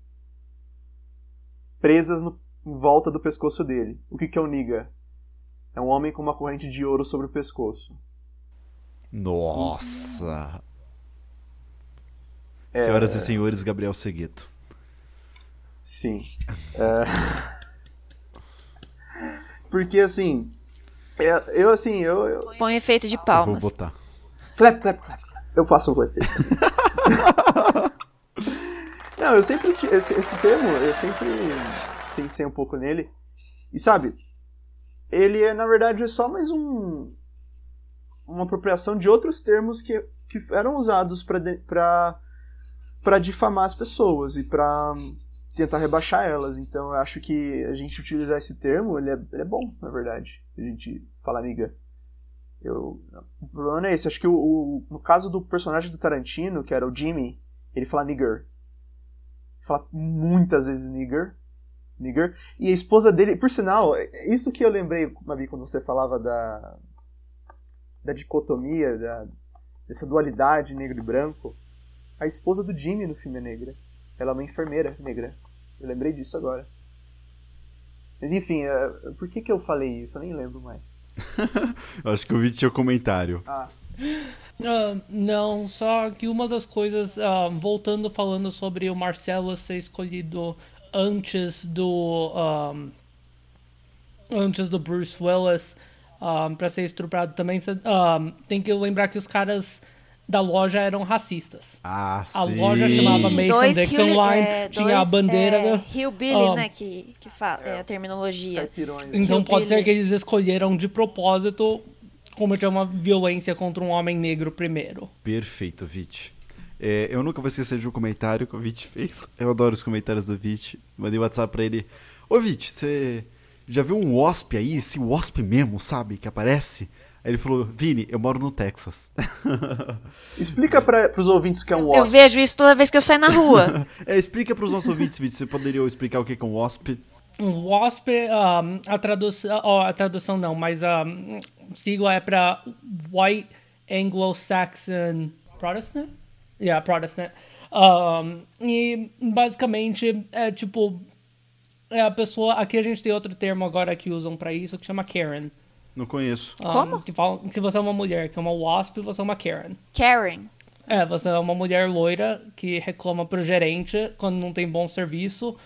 presas no- em volta do pescoço dele. O que que é o nigger? É um homem com uma corrente de ouro sobre o pescoço. Nossa! É. Senhoras e senhores, Gabriel Segueto. Sim. É... Porque assim, é- eu assim, eu, eu... Põe efeito de Eu vou palmas. botar. Clap, clap, clap. Eu faço um efeito. Não, eu sempre. Esse, esse termo, eu sempre pensei um pouco nele. E sabe, ele é, na verdade, é só mais um. Uma apropriação de outros termos que, que eram usados pra pra difamar as pessoas e pra tentar rebaixar elas. Então eu acho que a gente utilizar esse termo, ele é, ele é bom, na verdade. A gente falar niga. Eu, o problema não é esse. Acho que o, o- no caso do personagem do Tarantino, que era o Jimmy, ele fala nigger. Fala muitas vezes nigger. Nigger. E a esposa dele, por sinal, isso que eu lembrei, Mabi, quando você falava da, da dicotomia, da, dessa dualidade negro e branco. A esposa do Jimmy no filme é negra. Ela é uma enfermeira negra. Eu lembrei disso agora. Mas enfim, é, por que, que eu falei isso? Eu nem lembro mais. Acho que o Vit tinha um comentário. Ah, Ah, não, só que uma das coisas, ah, voltando falando sobre o Marcelo ser escolhido antes do ah, antes do Bruce Willis ah, pra ser estuprado também, ah, tem que lembrar que os caras da loja eram racistas. Ah, A sim. loja chamava Mason Dois Dixon Hill- Line, é, tinha a dois, bandeira. É? Hillbilly, Ah. né? Que, que fala, é a terminologia. caipirões. Então pode ser que eles escolheram de propósito cometer uma violência contra um homem negro primeiro. Perfeito, Vit. É, eu nunca vou esquecer de um comentário que o Vit fez. Eu adoro os comentários do Vit. Mandei um WhatsApp pra ele. Ô, Vit, você já viu um wasp aí? Esse wasp mesmo, sabe? Que aparece? Aí ele falou, Vini, eu moro no Texas. Explica para os ouvintes o que é um Eu wasp. vejo isso toda vez que eu saio na rua. é, explica pros nossos ouvintes, Vit. Você poderia explicar o que é um wasp? Um WASP, um, a tradução, ó, a tradução não, mas a sigla é para White Anglo-Saxon Protestant? Yeah, Protestant. Um, e basicamente é tipo é a pessoa. Aqui a gente tem outro termo agora que usam pra isso que chama Karen. Não conheço. Um, Como? Que falam que se você é uma mulher que é uma WASP, você é uma Karen. Karen. É, você é uma mulher loira que reclama pro gerente quando não tem bom serviço.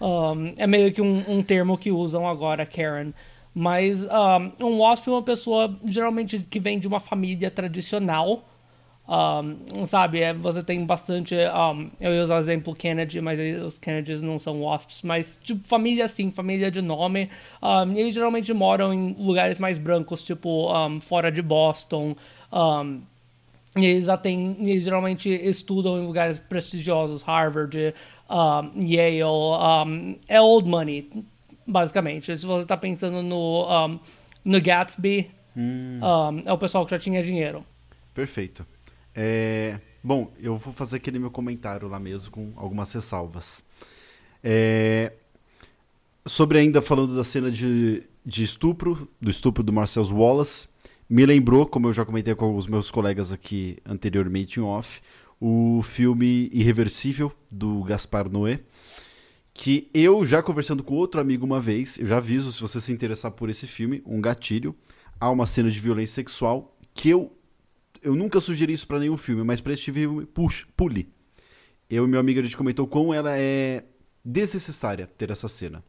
Um, é meio que um, um termo que usam agora, Karen. Mas um, um WASP é uma pessoa geralmente que vem de uma família tradicional. Um, sabe, é, você tem bastante. um, eu ia usar o exemplo Kennedy, mas os Kennedys não são WASPs. Mas, tipo, família assim, família de nome. Um, e eles geralmente moram em lugares mais brancos, tipo, fora de Boston. E eles, e eles geralmente estudam em lugares prestigiosos, Harvard, Yale, é old money, basicamente. Se você está pensando no, no Gatsby, um, é o pessoal que já tinha dinheiro. Perfeito. É, bom, eu vou fazer aquele meu comentário lá mesmo com algumas ressalvas. É, sobre ainda falando da cena de, de estupro, do estupro do Marcel Wallace, me lembrou, como eu já comentei com os meus colegas aqui anteriormente em off, o filme Irreversível, do Gaspar Noé, que eu já conversando com outro amigo uma vez, eu já aviso se você se interessar por esse filme, um gatilho, há uma cena de violência sexual que eu eu nunca sugeri isso para nenhum filme, mas para este filme, puxa, pule. Eu e meu amigo a gente comentou quão ela é desnecessária ter essa cena.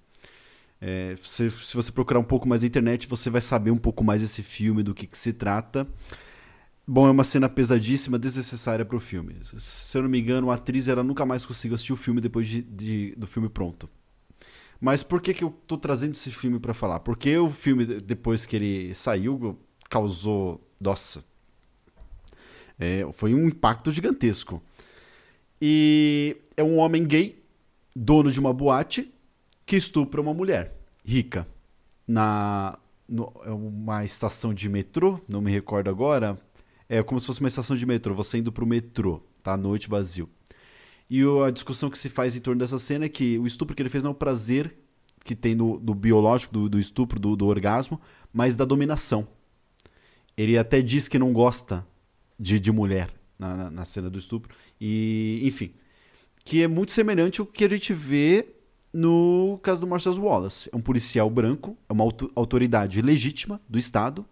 É, se, se, você procurar um pouco mais na internet, você vai saber um pouco mais desse filme, do que, que se trata. Bom, é uma cena pesadíssima, desnecessária para o filme. Se eu não me engano, a atriz ela nunca mais conseguiu assistir o filme depois de, de, do filme pronto. Mas por que, que eu tô trazendo esse filme para falar? Porque o filme, depois que ele saiu, causou. Nossa. É, foi um impacto gigantesco. E é um homem gay, dono de uma boate, que estupra uma mulher rica. Na. No, é uma estação de metrô, não me recordo agora, é como se fosse uma estação de metrô, você indo pro metrô, tá? Noite vazio. E a discussão que se faz em torno dessa cena é que o estupro que ele fez não é o prazer que tem no, do biológico, do, do estupro, do, do, orgasmo, mas da dominação. Ele até diz que não gosta de, de mulher na, na, na cena do estupro. E, enfim, que é muito semelhante ao que a gente vê no caso do Marcelo Wallace. É um policial branco, é uma autoridade legítima do Estado,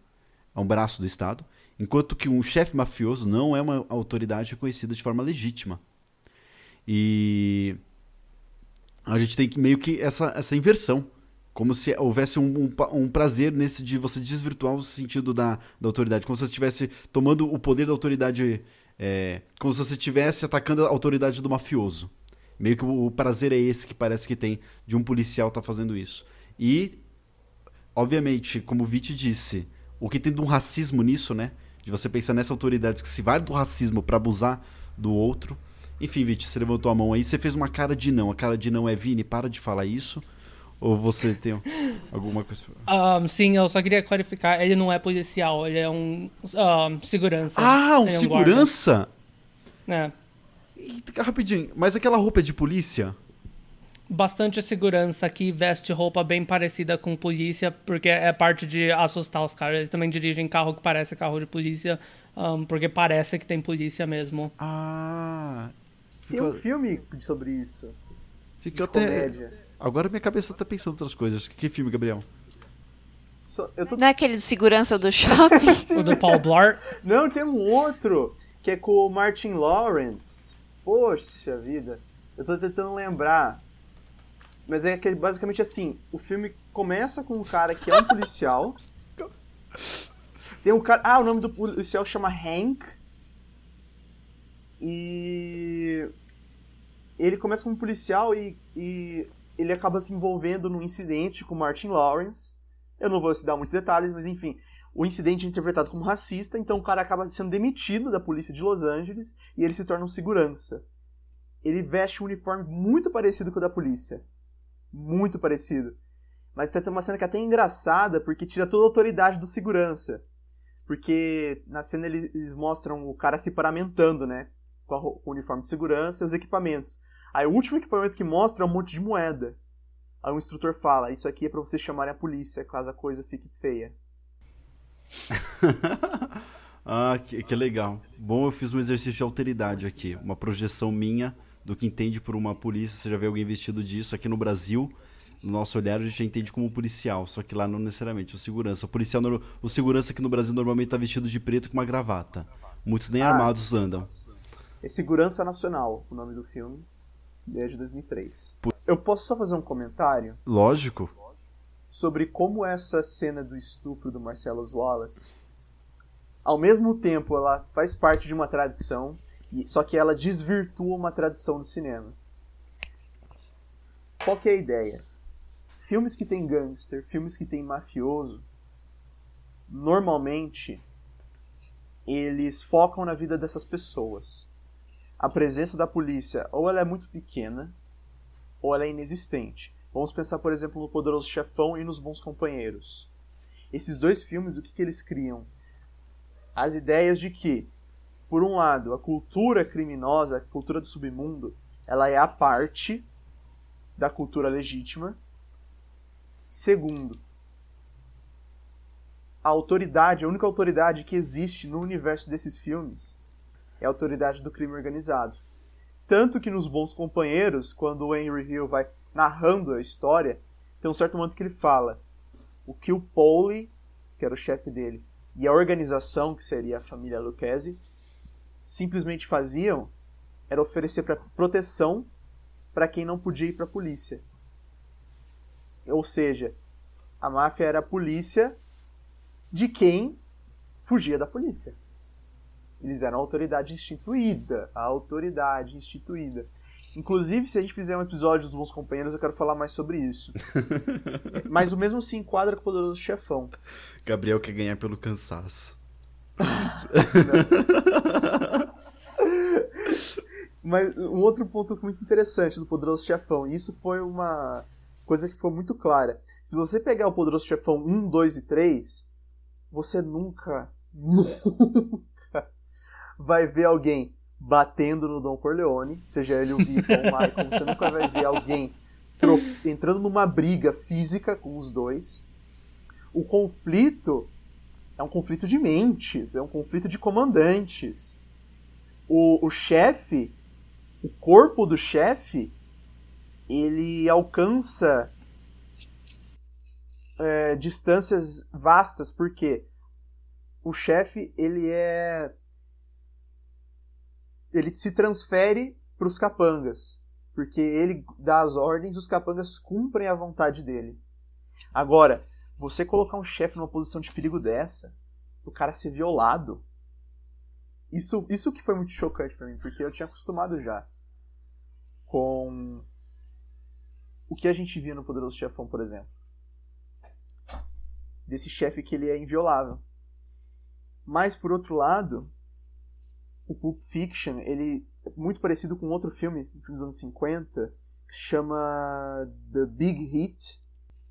é um braço do Estado, Enquanto que um chefe mafioso não é uma autoridade reconhecida de forma legítima. E a gente tem meio que essa, essa inversão. Como se houvesse um, um, um, prazer nesse de você desvirtuar o sentido da, da autoridade. Como se você estivesse tomando o poder da autoridade. É, como se você estivesse atacando a autoridade do mafioso. Meio que o, o prazer é esse que parece que tem de um policial estar tá fazendo isso. E, obviamente, como o Viti disse, o que tem de um racismo nisso, né? De você pensar nessa autoridade que se vale do racismo para abusar do outro. Enfim, Viti, você levantou a mão aí, você fez uma cara de não. A cara de não é Vini, para de falar isso. Ou você tem alguma coisa? Um, sim, eu só queria clarificar. Ele não é policial, ele é um, um segurança. Ah, um, é um segurança? Guarda. É. rapidinho, mas aquela roupa é de polícia? bastante segurança que veste roupa bem parecida com polícia, porque é parte de assustar os caras. Eles também dirigem carro que parece carro de polícia, um, porque parece que tem polícia mesmo. Ah. Tem um filme sobre isso. Fica até. Comédia. Agora minha cabeça tá pensando outras coisas. Que filme, Gabriel? So, tô... Não é aquele de segurança do shopping? o do Paul Blart? Não, tem um outro que é com o Martin Lawrence. Poxa vida. Eu tô tentando lembrar. Mas é que basicamente assim, o filme começa com um cara que é um policial. Tem um cara. Ah, o nome do policial chama Hank. E. Ele começa como policial e, e ele acaba se envolvendo num incidente com Martin Lawrence. Eu não vou dar muitos detalhes, mas enfim. O incidente é interpretado como racista, então o cara acaba sendo demitido da polícia de Los Angeles e ele se torna um segurança. Ele veste um uniforme muito parecido com o da polícia muito parecido. Mas tem uma cena que é até engraçada, porque tira toda a autoridade do segurança. Porque na cena eles mostram o cara se paramentando, né? Com o uniforme de segurança e os equipamentos. Aí o último equipamento que mostra é um monte de moeda. Aí o instrutor fala: Isso aqui é pra vocês chamarem a polícia caso a coisa fique feia. ah, que, que legal. Bom, eu fiz um exercício de alteridade aqui. Uma projeção minha do que entende por uma polícia. Você já vê alguém vestido disso. Aqui no Brasil, no nosso olhar, a gente já entende como policial. Só que lá não necessariamente. O segurança. O policial, o segurança aqui no Brasil normalmente está vestido de preto com uma gravata. Muitos nem ah, armados andam. É Segurança Nacional, o nome do filme. Desde 2003. Eu posso só fazer um comentário? Lógico. Sobre como essa cena do estupro do Marcelo Wallace, ao mesmo tempo, ela faz parte de uma tradição só que ela desvirtua uma tradição do cinema. Qual que é a ideia? Filmes que tem gangster, filmes que tem mafioso, normalmente eles focam na vida dessas pessoas. A presença da polícia ou ela é muito pequena ou ela é inexistente. Vamos pensar, por exemplo, no Poderoso Chefão e nos Bons Companheiros. Esses dois filmes, o que, que eles criam? As ideias de que por um lado, a cultura criminosa, a cultura do submundo, ela é a parte da cultura legítima. Segundo, a autoridade, a única autoridade que existe no universo desses filmes é a autoridade do crime organizado. Tanto que nos Bons Companheiros, quando o Henry Hill vai narrando a história, tem um certo momento que ele fala o que o Pauli, que era o chefe dele, e a organização, que seria a família Lucchese, simplesmente faziam era oferecer pra proteção para quem não podia ir para a polícia. Ou seja, a máfia era a polícia de quem fugia da polícia. Eles eram a autoridade instituída, a autoridade instituída. Inclusive, se a gente fizer um episódio dos Bons Companheiros, eu quero falar mais sobre isso. Mas o mesmo se enquadra com o Poderoso Chefão. Gabriel quer ganhar pelo cansaço. Mas um outro ponto muito interessante do Poderoso Chefão, e isso foi uma coisa que foi muito clara. Se você pegar o Poderoso Chefão 1, 2 e 3, você nunca, nunca vai ver alguém batendo no Don Corleone, seja ele o Vitor ou o Michael, você nunca vai ver alguém entrando numa briga física com os dois. O conflito é um conflito de mentes, é um conflito de comandantes. O, o chefe, o corpo do chefe, ele alcança é, distâncias vastas, porque o chefe ele é ele se transfere para os capangas, porque ele dá as ordens, os capangas cumprem a vontade dele. Agora, você colocar um chefe numa posição de perigo dessa, o cara ser violado, isso, isso que foi muito chocante para mim, porque eu tinha acostumado já com o que a gente via no Poderoso Chefão, por exemplo. Desse chefe que ele é inviolável. Mas, por outro lado, o Pulp Fiction, ele é muito parecido com outro filme, um filme dos anos 50, que chama The Big Hit.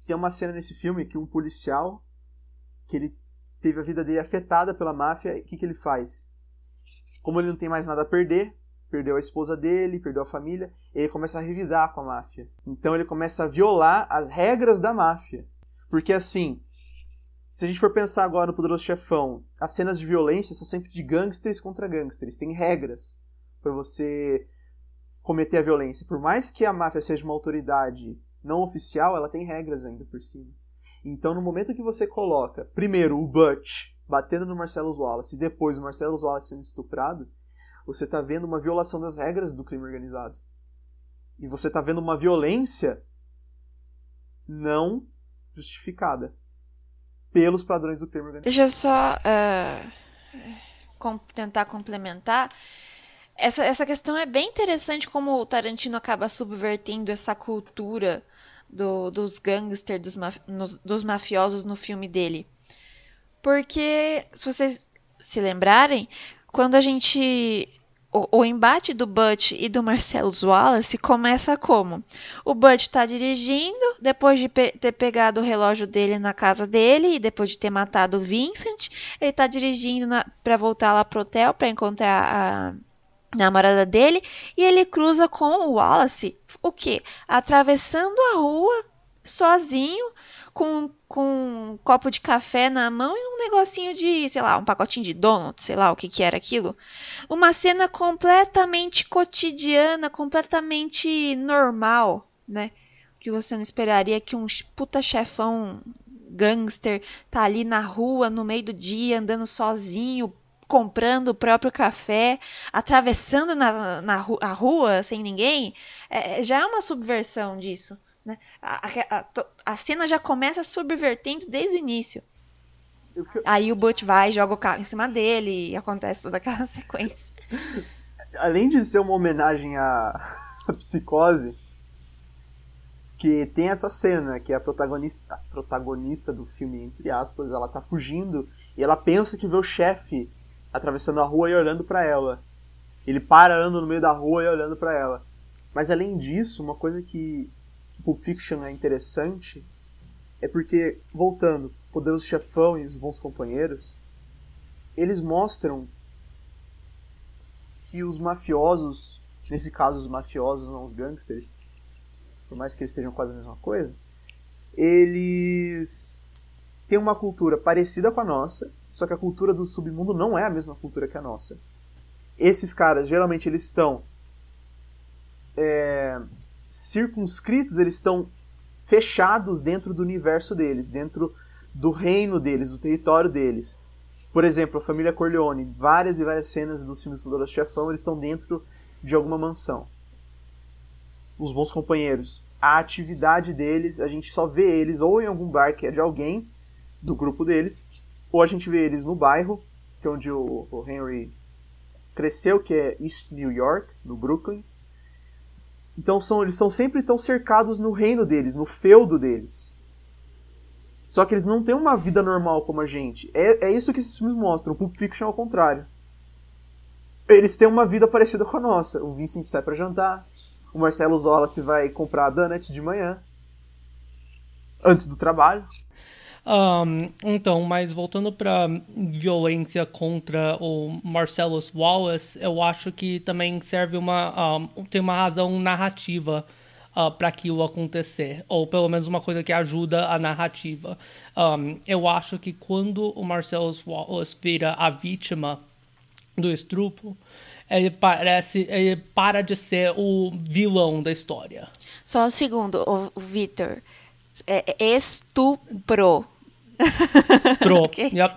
Tem uma cena nesse filme que um policial, que ele teve a vida dele afetada pela máfia, o que, que ele faz? Como ele não tem mais nada a perder, perdeu a esposa dele, perdeu a família, ele começa a revidar com a máfia. Então ele começa a violar as regras da máfia. Porque assim, se a gente for pensar agora no Poderoso Chefão, as cenas de violência são sempre de gangsters contra gangsters. Tem regras para você cometer a violência. Por mais que a máfia seja uma autoridade não oficial, ela tem regras ainda por cima. Então, no momento que você coloca, primeiro, o Butch batendo no Marcelo Wallace e depois o Marcelo Wallace sendo estuprado, você está vendo uma violação das regras do crime organizado. E você está vendo uma violência não justificada pelos padrões do crime organizado. Deixa eu só uh, com, tentar complementar. Essa, essa questão é bem interessante como o Tarantino acaba subvertendo essa cultura do, dos gangsters, dos, maf dos mafiosos no filme dele. Porque, se vocês se lembrarem, quando a gente o, o, embate do Butch e do Marcelo Wallace começa como? O Butch está dirigindo, depois de pe ter pegado o relógio dele na casa dele e depois de ter matado o Vincent, ele está dirigindo para voltar lá pro hotel para encontrar a namorada dele e ele cruza com o Wallace, o que? Atravessando a rua sozinho com, com um copo de café na mão e um negocinho de, sei lá, um pacotinho de donut, sei lá o que, que era aquilo. Uma cena completamente cotidiana, completamente normal, né? Que você não esperaria que um puta chefão gangster tá ali na rua, no meio do dia, andando sozinho, comprando o próprio café, atravessando na, na ru a rua sem ninguém, é, já é uma subversão disso. Né? A, a, a, cena já começa subvertendo desde o início. Aí o Butch vai, joga o carro em cima dele e acontece toda aquela sequência. Além de ser uma homenagem à, à psicose, que tem essa cena que a protagonista, a protagonista do filme, entre aspas, ela tá fugindo e ela pensa que vê o chefe atravessando a rua e olhando para ela. Ele para, anda no meio da rua e olhando para ela. Mas além disso, uma coisa que Pulp Fiction é interessante é porque, voltando, Poderoso Chefão e Os Bons Companheiros, eles mostram que os mafiosos, nesse caso os mafiosos, não os gangsters, por mais que eles sejam quase a mesma coisa, eles têm uma cultura parecida com a nossa, só que a cultura do submundo não é a mesma cultura que a nossa. esses caras, geralmente eles estão é, circunscritos, eles estão fechados dentro do universo deles, dentro do reino deles, do território deles. Por exemplo, a família Corleone, várias e várias cenas dos filmes Poderoso Chefão, eles estão dentro de alguma mansão. Os bons companheiros, a atividade deles, a gente só vê eles ou em algum bar que é de alguém do grupo deles, ou a gente vê eles no bairro, que é onde o Henry cresceu, que é East New York, no Brooklyn. Então são, eles são sempre tão cercados no reino deles, no feudo deles. Só que eles não têm uma vida normal como a gente. É, é isso que esses filmes mostram. O Pulp Fiction é ao contrário. Eles têm uma vida parecida com a nossa. O Vincent sai para jantar. O Marcelo Zola se vai comprar a donut de manhã. Antes do trabalho. Um, então, mas voltando para violência contra o Marcellus Wallace, eu acho que também serve uma um, tem uma razão narrativa uh, para aquilo acontecer, ou pelo menos uma coisa que ajuda a narrativa. Um, eu acho que quando o Marcellus Wallace vira a vítima do estupro, ele parece ele para de ser o vilão da história. Só um segundo, o Victor. É, é estupro. Tro. Okay. Yep.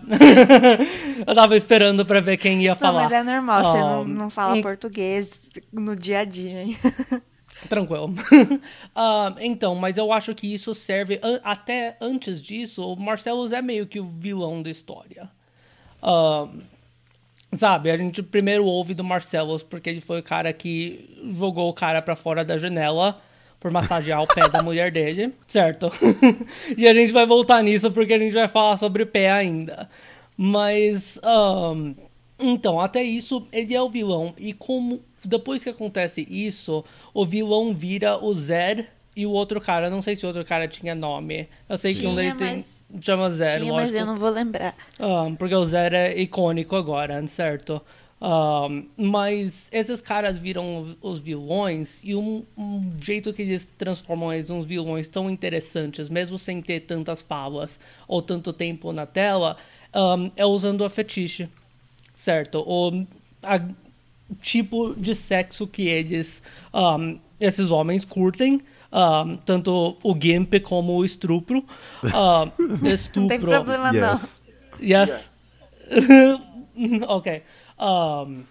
eu tava esperando pra ver quem ia falar. Não, mas é normal, você não, não fala um... português no dia a dia, hein? Tranquilo. uh, então, mas eu acho que isso serve. Até antes disso, o Marcellus é meio que o vilão da história. Uh, sabe, a gente primeiro ouve do Marcellus porque ele foi o cara que jogou o cara para fora da janela por massagear o pé da mulher dele, certo? e a gente vai voltar nisso porque a gente vai falar sobre pé ainda. Mas, um, então, até isso, ele é o vilão. E como depois que acontece isso, o vilão vira o Zed e o outro cara. Não sei se o outro cara tinha nome. Eu sei tinha, que um dele tem. Chama Zed, tinha, lógico. mas eu não vou lembrar. Um, porque o Zed é icônico agora, certo? Um, mas esses caras viram os vilões e um, um, jeito que eles transformam eles uns vilões tão interessantes, mesmo sem ter tantas falas ou tanto tempo na tela, um, é usando a fetiche, certo? O a, tipo de sexo que eles, esses homens curtem. tanto o Gimp como o estupro. estupro. Não tem problema yes. não. Yes. yes. ok. Um,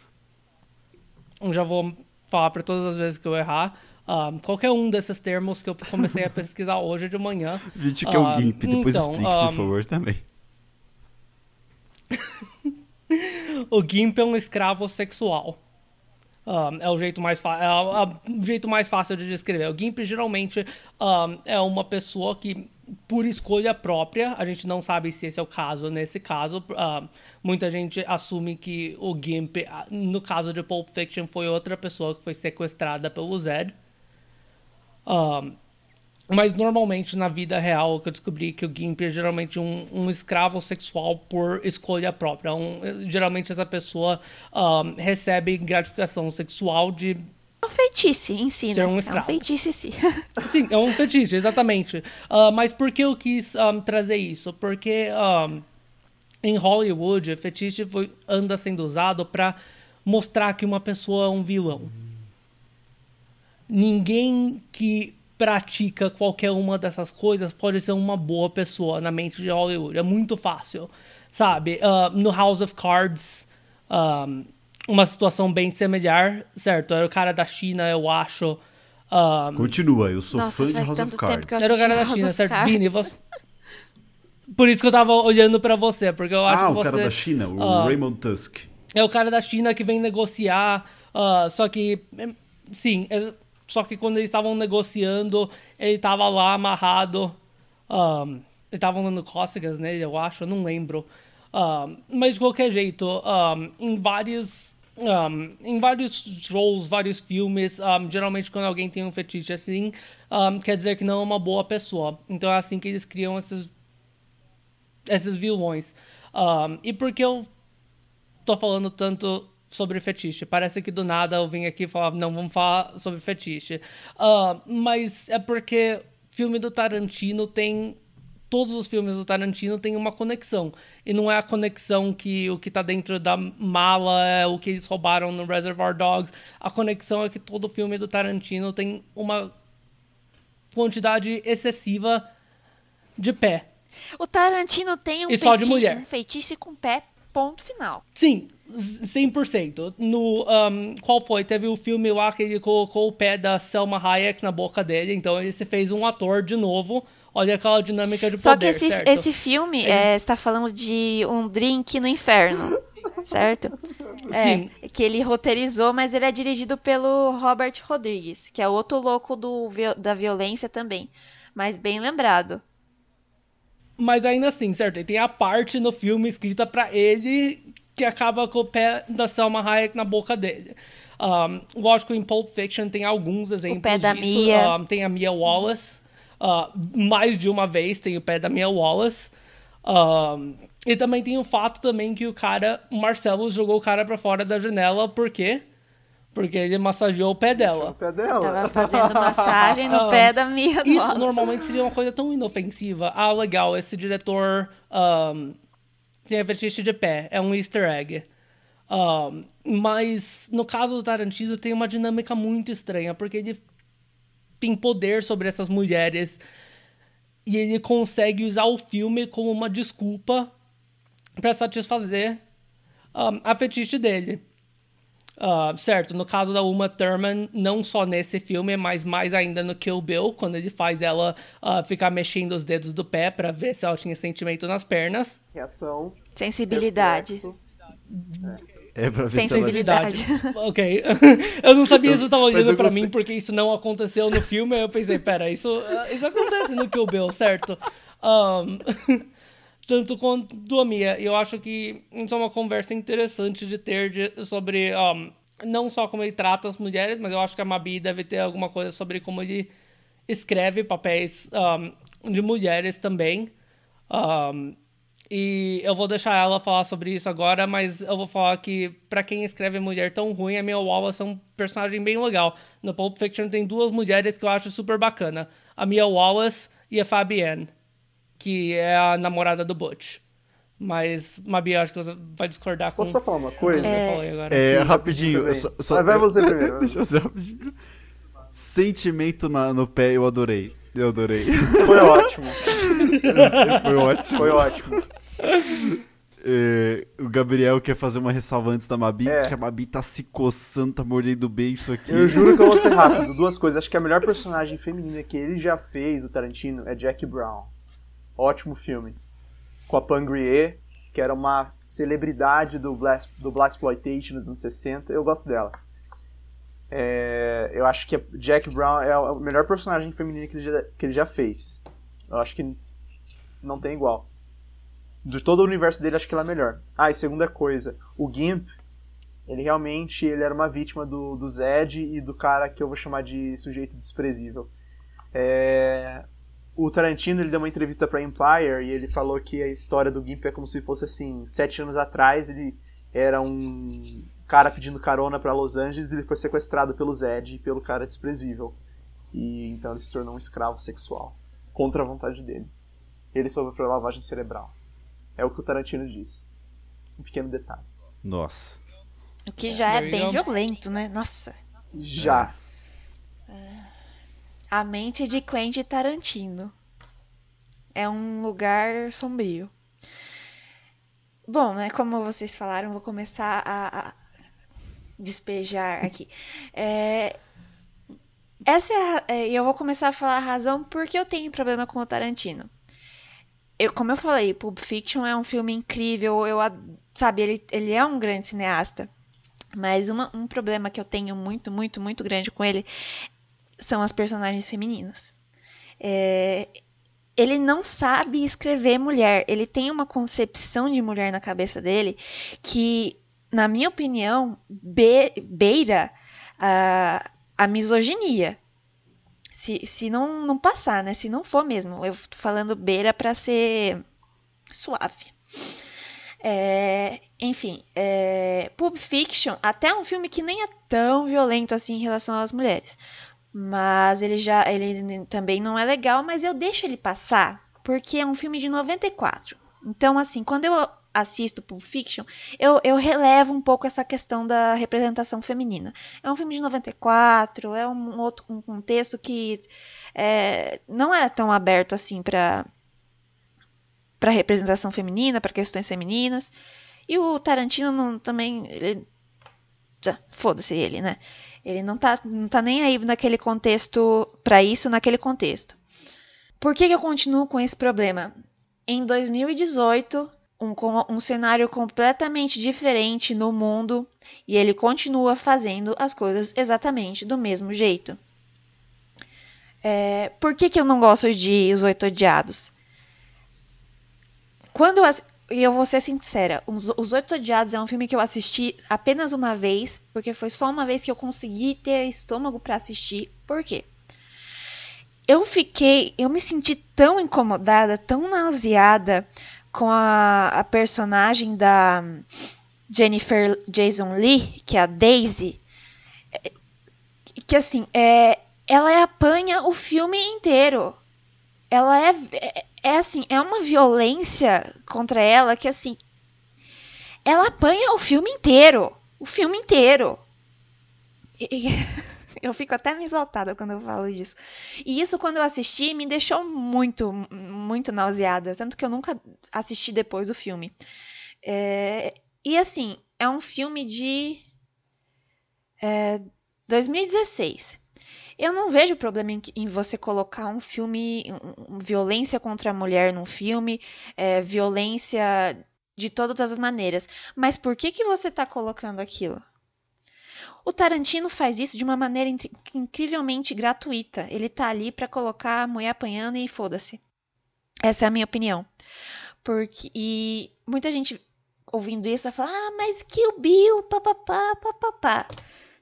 já vou falar para todas as vezes que eu errar. Um, qualquer um desses termos que eu comecei a pesquisar hoje de manhã. Vídeo que é o GIMP, depois então, explique, um, por favor, também. o GIMP é um escravo sexual. Um, é o jeito mais, é o jeito mais fácil de descrever. O GIMP geralmente é uma pessoa que, por escolha própria, a gente não sabe se esse é o caso. Nesse caso, uh, muita gente assume que o GIMP, no caso de Pulp Fiction, foi outra pessoa que foi sequestrada pelo Zed. Um, mas normalmente na vida real eu descobri que o Gimp é geralmente um, um escravo sexual por escolha própria. Um, geralmente essa pessoa um, recebe gratificação sexual de é um feitiço em si, ser né? um escravo. É um feitiço em si. Sim, é um fetiche, exatamente. Uh, mas por que eu quis um, trazer isso? Porque um, em Hollywood, fetiche foi, anda sendo usado para mostrar que uma pessoa é um vilão. Ninguém que pratica qualquer uma dessas coisas pode ser uma boa pessoa na mente de Hollywood. É muito fácil, sabe? Uh, no House of Cards, um, uma situação bem similar, certo? Era o cara da China, eu acho. Um, Continua, eu sou Nossa, fã de House of Cards. Era o cara da China, certo? Vini, você... Por isso que eu tava olhando para você, porque eu acho ah, que você... Ah, o cara da China, o uh, Raymond Tusk. É o cara da China que vem negociar, uh, só que... Sim, é, só que quando eles estavam negociando, ele tava lá amarrado. Um, eles estavam dando cócegas nele, eu acho, eu não lembro. Um, mas de qualquer jeito, um, em vários. Um, em vários shows, vários filmes, um, geralmente quando alguém tem um fetiche assim, um, quer dizer que não é uma boa pessoa. Então é assim que eles criam esses, esses vilões. E por que eu tô falando tanto sobre fetiche. Parece que do nada eu vim aqui falar, não, vamos falar sobre fetiche. Uh, mas é porque filme do Tarantino tem todos os filmes do Tarantino têm uma conexão. E não é a conexão que o que tá dentro da mala é o que eles roubaram no Reservoir Dogs. A conexão é que todo filme do Tarantino tem uma quantidade excessiva de pé. O Tarantino tem um, E só de mulher. um feitiço com pé, ponto final. Sim, 100%. No, um, qual foi? Teve o filme lá que ele colocou o pé da Selma Hayek na boca dele, então ele se fez um ator de novo. Olha aquela dinâmica de Só poder, que esse, esse filme, é, você tá falando de um drink no inferno, certo? Sim. É, que ele roteirizou, mas ele é dirigido pelo Robert Rodrigues, que é outro louco do, da violência também. Mas bem lembrado. Mas ainda assim, certo? E tem a parte no filme escrita pra ele que acaba com o pé da Selma Hayek na boca dele. Um, lógico, em Pulp Fiction tem alguns exemplos pé da disso. Mia. Um, tem a Mia Wallace. Uh, mais de uma vez tem o pé da Mia Wallace. Um, e também tem o fato também que o cara, o Marcelo, jogou o cara pra fora da janela. Por quê? Porque ele massageou o pé dela. O pé dela. Tava fazendo massagem no Ah, pé da minha Isso normalmente seria uma coisa tão inofensiva. Ah, legal, esse diretor um, tem fetiche de pé. É um easter egg. Um, mas no caso do Tarantino tem uma dinâmica muito estranha, porque ele tem poder sobre essas mulheres e ele consegue usar o filme como uma desculpa para satisfazer um, a fetiche dele. Ah, certo, no caso da Uma Thurman, não só nesse filme, mas mais ainda no Kill Bill, quando ele faz ela ah, ficar mexendo os dedos do pé pra ver se ela tinha sentimento nas pernas. Reação. Sensibilidade. reflexo. É pra ver se ela... Sensibilidade. ok. eu não sabia se você tava Mas olhando pra gostei. mim porque isso não aconteceu no filme. Aí eu pensei, pera, isso, ah, isso acontece no Kill Bill, certo? Ahn, tanto quanto a minha. Eu acho que isso é uma conversa interessante de ter de- sobre ahn, não só como ele trata as mulheres, mas eu acho que a Mabi deve ter alguma coisa sobre como ele escreve papéis ahn, de mulheres também. Ahn, e eu vou deixar ela falar sobre isso agora, mas eu vou falar que pra quem escreve mulher tão ruim, a Mia Wallace é um personagem bem legal. No Pulp Fiction tem duas mulheres que eu acho super bacana. A Mia Wallace e a Fabienne, que é a namorada do Butch. Mas, Mabi, eu acho que você vai discordar com Posso só falar uma coisa? aí agora. É, Sim, rapidinho. eu só- só- Vai- vai você primeiro. Deixa eu ser rapidinho. Sentimento na- no pé, eu adorei. Eu adorei. Foi ótimo. Foi ótimo. Foi ótimo. É, o Gabriel quer fazer uma ressalva antes da Mabi, É. que a Mabi tá se coçando, tá mordendo bem isso aqui. Eu juro que eu vou ser rápido. Duas coisas. Acho que a melhor personagem feminina que ele já fez, o Tarantino, é Jack Brown. Ótimo filme. Com a Pangrier, que era uma celebridade do Blast, do Blaxploitation nos anos 60. Eu gosto dela. É, eu acho que Jack Brown é o melhor personagem feminino que ele, já, que ele já fez. Eu acho que não tem igual. De todo o universo dele, acho que ela é melhor. Ah, e segunda coisa, o Gimp, ele realmente ele era uma vítima do, do Zed e do cara que eu vou chamar de sujeito desprezível. É, o Tarantino ele deu uma entrevista para Empire e ele falou que a história do Gimp é como se fosse assim: sete anos atrás ele era um cara pedindo carona para Los Angeles e ele foi sequestrado pelo Zed e pelo cara desprezível. E então ele se tornou um escravo sexual contra a vontade dele. Ele sofreu lavagem cerebral. É o que o Tarantino disse. Um pequeno detalhe. Nossa. O que já é There you bem violento, né? Nossa. Já. A mente de Quentin Tarantino. É um lugar sombrio. Bom, né? Como vocês falaram, vou começar a, a despejar aqui. É, essa é, a- é, eu vou começar a falar a razão porque eu tenho problema com o Tarantino. Eu, como eu falei, Pulp Fiction é um filme incrível. Eu, sabe, ele, ele é um grande cineasta. Mas uma- um problema que eu tenho muito, muito, muito grande com ele são as personagens femininas. É, ele não sabe escrever mulher. Ele tem uma concepção de mulher na cabeça dele que, na minha opinião, be- beira a, a misoginia. Se, se não, não passar, né? Se não for mesmo. Eu tô falando beira para ser suave. É, enfim, é, Pulp Fiction até um filme que nem é tão violento assim em relação às mulheres. Mas ele já ele também não é legal, mas eu deixo ele passar porque é um filme de 94. Então, assim, quando eu assisto Pulp Fiction, eu, eu relevo um pouco essa questão da representação feminina. É um filme de 94, é um outro um contexto que é, não era tão aberto assim para para representação feminina, para questões femininas. E o Tarantino não, também. Ele, foda-se ele, né? Ele não tá, não tá nem aí naquele contexto, para isso, naquele contexto. Por que, que eu continuo com esse problema? Em 2018, um, um cenário completamente diferente no mundo e ele continua fazendo as coisas exatamente do mesmo jeito. É, por que, que eu não gosto de Os Oito Odiados? Quando eu, e eu vou ser sincera, Os, Os Oito Odiados é um filme que eu assisti apenas uma vez, porque foi só uma vez que eu consegui ter estômago para assistir. Por quê? Eu fiquei, eu me senti tão incomodada, tão nauseada com a, a personagem da Jennifer Jason Lee, que é a Daisy, que assim, é, ela apanha o filme inteiro. Ela é, é, é assim, é uma violência contra ela que assim, ela apanha o filme inteiro, o filme inteiro. E, eu fico até me exaltada quando eu falo disso. E isso, quando eu assisti, me deixou muito, muito nauseada. Tanto que eu nunca assisti depois o filme. É, e assim, é um filme de é, 2016. Eu não vejo problema em, em, você colocar um filme, um, violência contra a mulher num filme, é, violência de todas as maneiras. Mas por que, que você está colocando aquilo? O Tarantino faz isso de uma maneira incrivelmente gratuita. Ele tá ali para colocar a mulher apanhando e foda-se. Essa é a minha opinião. Porque e muita gente ouvindo isso vai falar: "Ah, mas Kill Bill, papapá, papapá".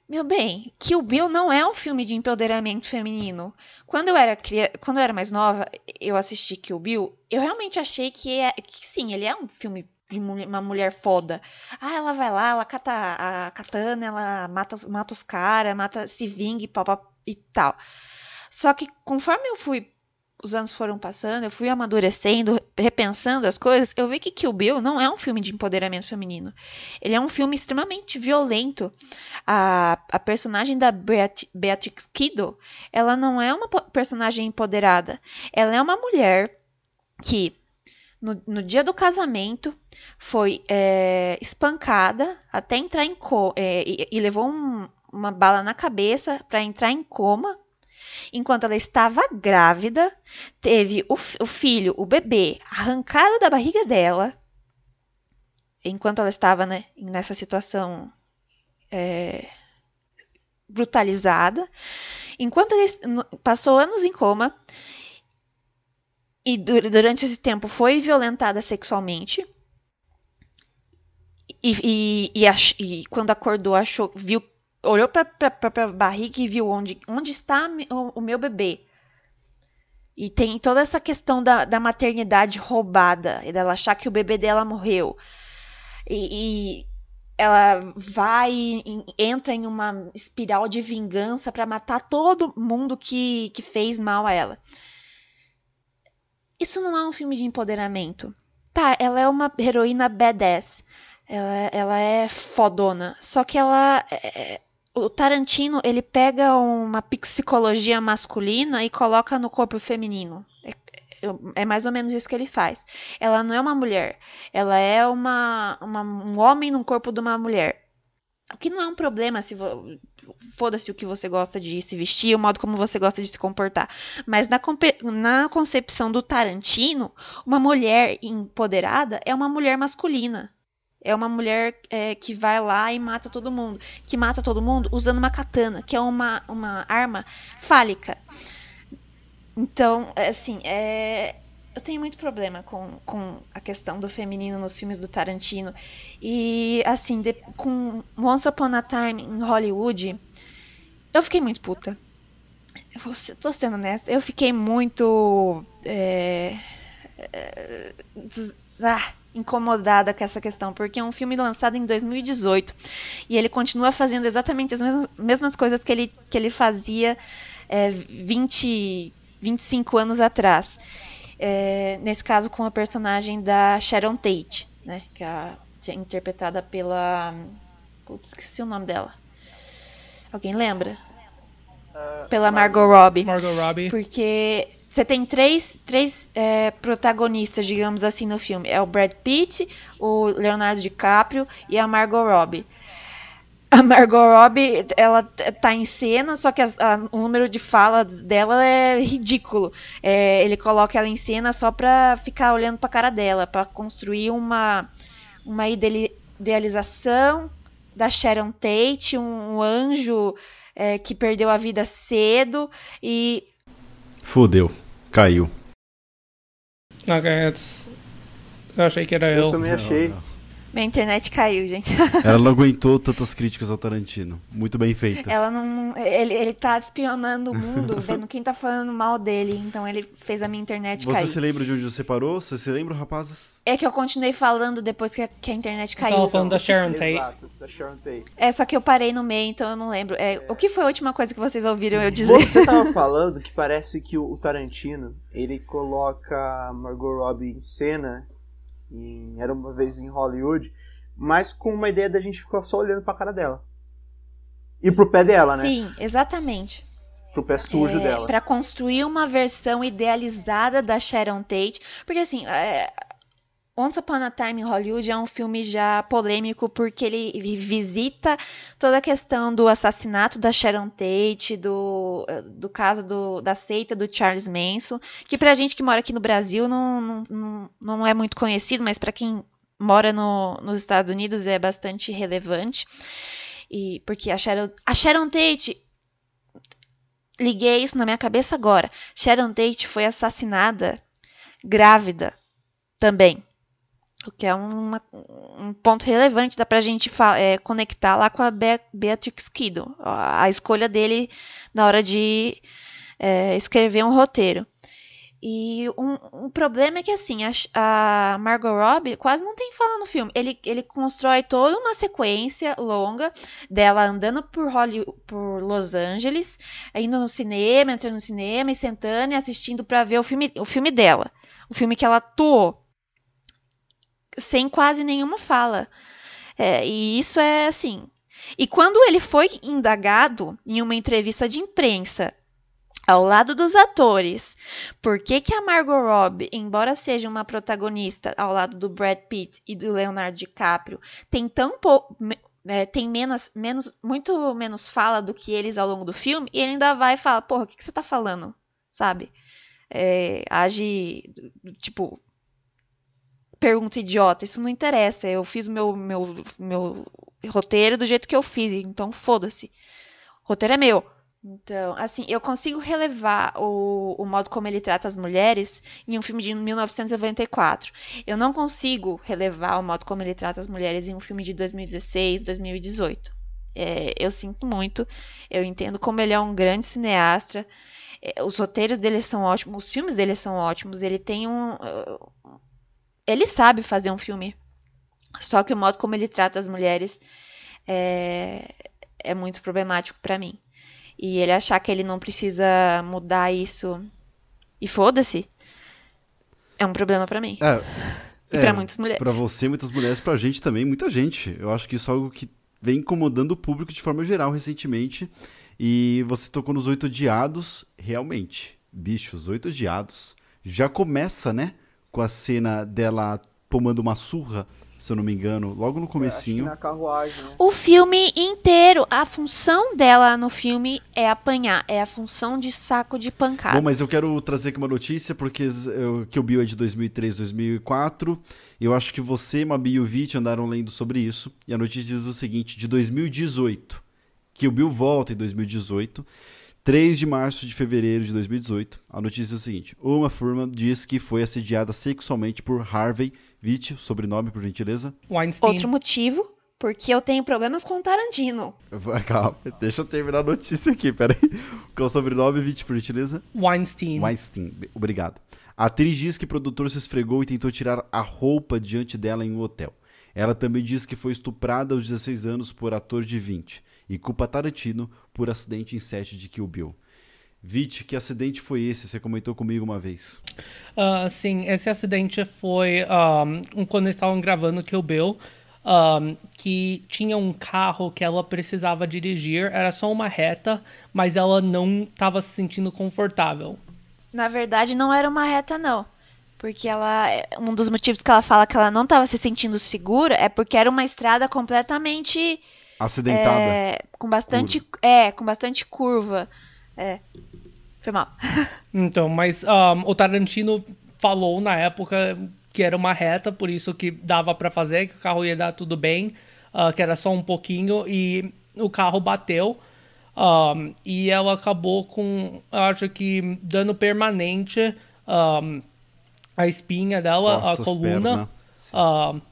Meu bem, Kill Bill não é um filme de empoderamento feminino. Quando eu era quando eu era mais nova, eu assisti Kill Bill, eu realmente achei que, é, que sim, ele é um filme de uma mulher foda. Ah, ela vai lá, ela cata a katana, ela mata, mata os caras, mata, se vingue e tal. Só que conforme eu fui, os anos foram passando, eu fui amadurecendo, repensando as coisas, eu vi que Kill Bill não é um filme de empoderamento feminino. Ele é um filme extremamente violento. A, a personagem da Beat, Beatrix Kiddo, ela não é uma personagem empoderada. Ela é uma mulher que no, no dia do casamento, foi é, espancada até entrar em coma é, e, e, levou um, uma bala na cabeça para entrar em coma. Enquanto ela estava grávida, teve o, o filho, o bebê, arrancado da barriga dela. Enquanto ela estava né, nessa situação é, brutalizada. Enquanto ele passou anos em coma, e durante esse tempo foi violentada sexualmente. E, e, e, ach, e quando acordou, achou, viu, olhou para a barriga e viu onde, onde está o, o, meu bebê. E tem toda essa questão da, da maternidade roubada, e dela achar que o bebê dela morreu. E, e ela vai entra em uma espiral de vingança para matar todo mundo que, que fez mal a ela. Isso não é um filme de empoderamento. Tá, ela é uma heroína badass. Ela, ela é fodona. Só que ela. É, é, o Tarantino, ele pega uma psicologia masculina e coloca no corpo feminino. É, é, é mais ou menos isso que ele faz. Ela não é uma mulher. Ela é uma, uma um homem no corpo de uma mulher. O que não é um problema se foda-se o que você gosta de se vestir, o modo como você gosta de se comportar. Mas na, na concepção do Tarantino, uma mulher empoderada é uma mulher masculina. É uma mulher é, que vai lá e mata todo mundo. Que mata todo mundo usando uma katana, que é uma, uma arma fálica. Então, assim, é, eu tenho muito problema com, com a questão do feminino nos filmes do Tarantino. E, assim, de, com Once Upon a Time em Hollywood, eu fiquei muito puta. Eu tô sendo honesta, eu fiquei muito. É, é, ah, incomodada com essa questão, porque é um filme lançado em 2018 e ele continua fazendo exatamente as mesmas, mesmas coisas que ele, que ele fazia é, 20, 25 anos atrás. É, nesse caso com a personagem da Sharon Tate, né? Que é, é interpretada pela. Putz, esqueci o nome dela. Alguém lembra? Pela Margot Robbie. Margot Robbie. Porque você tem três, três é, protagonistas, digamos assim, no filme. É o Brad Pitt, o Leonardo DiCaprio e a Margot Robbie. A Margot Robbie, ela tá em cena, só que as- a- o número de falas dela é ridículo. É, ele coloca ela em cena só pra ficar olhando pra cara dela, pra construir uma, uma idealização da Sharon Tate, um, um anjo é, que perdeu a vida cedo e Fodeu. Caiu. Ok, it's... Eu achei que era Eu eu. também achei. Minha internet caiu, gente. Ela não aguentou tantas críticas ao Tarantino. Muito bem feitas. Ela não, ele, ele tá espionando o mundo, vendo quem tá falando mal dele, então ele fez a minha internet Você cair. se lembra de onde você parou? Você se lembra, rapazes? É que eu continuei falando depois que a, que a internet tava caiu. falando da Sharon Tate. Exato, da Sharon Tate. É, só que eu parei no meio, então eu não lembro. É, O que foi a última coisa que vocês ouviram eu dizer? Você tava falando que parece que o Tarantino, ele coloca Margot Robbie em cena em Era Uma Vez em Hollywood, mas com uma ideia da gente ficar só olhando pra cara dela. E pro pé dela, né? Sim, exatamente. Pro pé sujo É, dela. Pra construir uma versão idealizada da Sharon Tate. Porque assim, é, Once Upon a Time in Hollywood é um filme já polêmico porque ele vi- visita toda a questão do assassinato da Sharon Tate, do, do caso do- da seita do Charles Manson, que pra gente que mora aqui no Brasil não, não, não, é muito conhecido, mas pra quem mora no- nos Estados Unidos é bastante relevante. E porque a Sharon, a Sharon Tate liguei isso na minha cabeça agora. Sharon Tate foi assassinada grávida também. O que é uma- um ponto relevante, dá pra gente fa- é, conectar lá com a Be Beatrix Kiddo, a, a escolha dele na hora de é, escrever um roteiro. E um, um problema é que assim, a, a Margot Robbie quase não tem fala no filme. Ele, ele constrói toda uma sequência longa dela andando por, Hollywood, por Los Angeles, indo no cinema, entrando no cinema e sentando e assistindo pra ver o filme, o filme dela. O filme que ela atuou. Sem quase nenhuma fala. É, e isso é assim. E quando ele foi indagado em uma entrevista de imprensa ao lado dos atores, por que, que a Margot Robbie, embora seja uma protagonista ao lado do Brad Pitt e do Leonardo DiCaprio, tem tão pouco é, tem menos, menos, muito menos fala do que eles ao longo do filme, e ele ainda vai e fala, porra, o que, que você tá falando? Sabe? É, age, tipo, pergunta idiota, isso não interessa, eu fiz o meu, meu, meu roteiro do jeito que eu fiz, então foda-se. Roteiro é meu. Então, assim, eu consigo relevar o, o modo como ele trata as mulheres em um filme de 1994. Eu não consigo relevar o modo como ele trata as mulheres em um filme de 2016, 2018. É, eu sinto muito. Eu entendo como ele é um grande cineasta. É, os roteiros dele são ótimos, os filmes dele são ótimos. Ele tem um. Ele sabe fazer um filme. Só que o modo como ele trata as mulheres é, é muito problemático pra mim. E ele achar que ele não precisa mudar isso e foda-se é um problema pra mim. É, E pra muitas mulheres. Pra você, muitas mulheres, pra gente também, muita gente. Eu acho que isso é algo que vem incomodando o público de forma geral recentemente. E você tocou nos Oito Odiados, realmente. Bicho, os Oito Odiados. Já começa, né? Com a cena dela tomando uma surra, se eu não me engano, logo no que comecinho. na carruagem, né? O filme inteiro, a função dela no filme é apanhar, é a função de saco de pancadas. Bom, mas eu quero trazer aqui uma notícia, porque eu, que o Bill é de 2003, 2004. E eu acho que você, Mabi e o Vit andaram lendo sobre isso. E a notícia diz o seguinte: de 2018, que o Bill volta em 2018. 3 de março de fevereiro de 2018, a notícia é o seguinte: Uma Furman diz que foi assediada sexualmente por Harvey Vit, sobrenome por gentileza. Weinstein. Outro motivo, porque eu tenho problemas com o Tarantino. Calma, deixa eu terminar a notícia aqui, peraí. Qual é o sobrenome, Vit, por gentileza? Weinstein. Weinstein, obrigado. A atriz diz que o produtor se esfregou e tentou tirar a roupa diante dela em um hotel. Ela também diz que foi estuprada aos 16 anos por ator de 20 e culpa Tarantino por acidente em set de Kill Bill. Vit, que acidente foi esse? Você comentou comigo uma vez. Uh, sim, esse acidente foi um, quando eles estavam gravando Kill Bill, um, que tinha um carro que ela precisava dirigir, era só uma reta, mas ela não estava se sentindo confortável. Na verdade, não era uma reta, não. Porque ela. Um dos motivos que ela fala que ela não estava se sentindo segura é porque era uma estrada completamente. Acidentada. É, com bastante. Curva. É, com bastante curva. É. Foi mal. então, mas um, o Tarantino falou na época que era uma reta, por isso que dava para fazer, que o carro ia dar tudo bem, uh, que era só um pouquinho, e o carro bateu. Um, e ela acabou com, acho que, dano permanente um, a espinha dela, costas, a coluna, perna. Uh,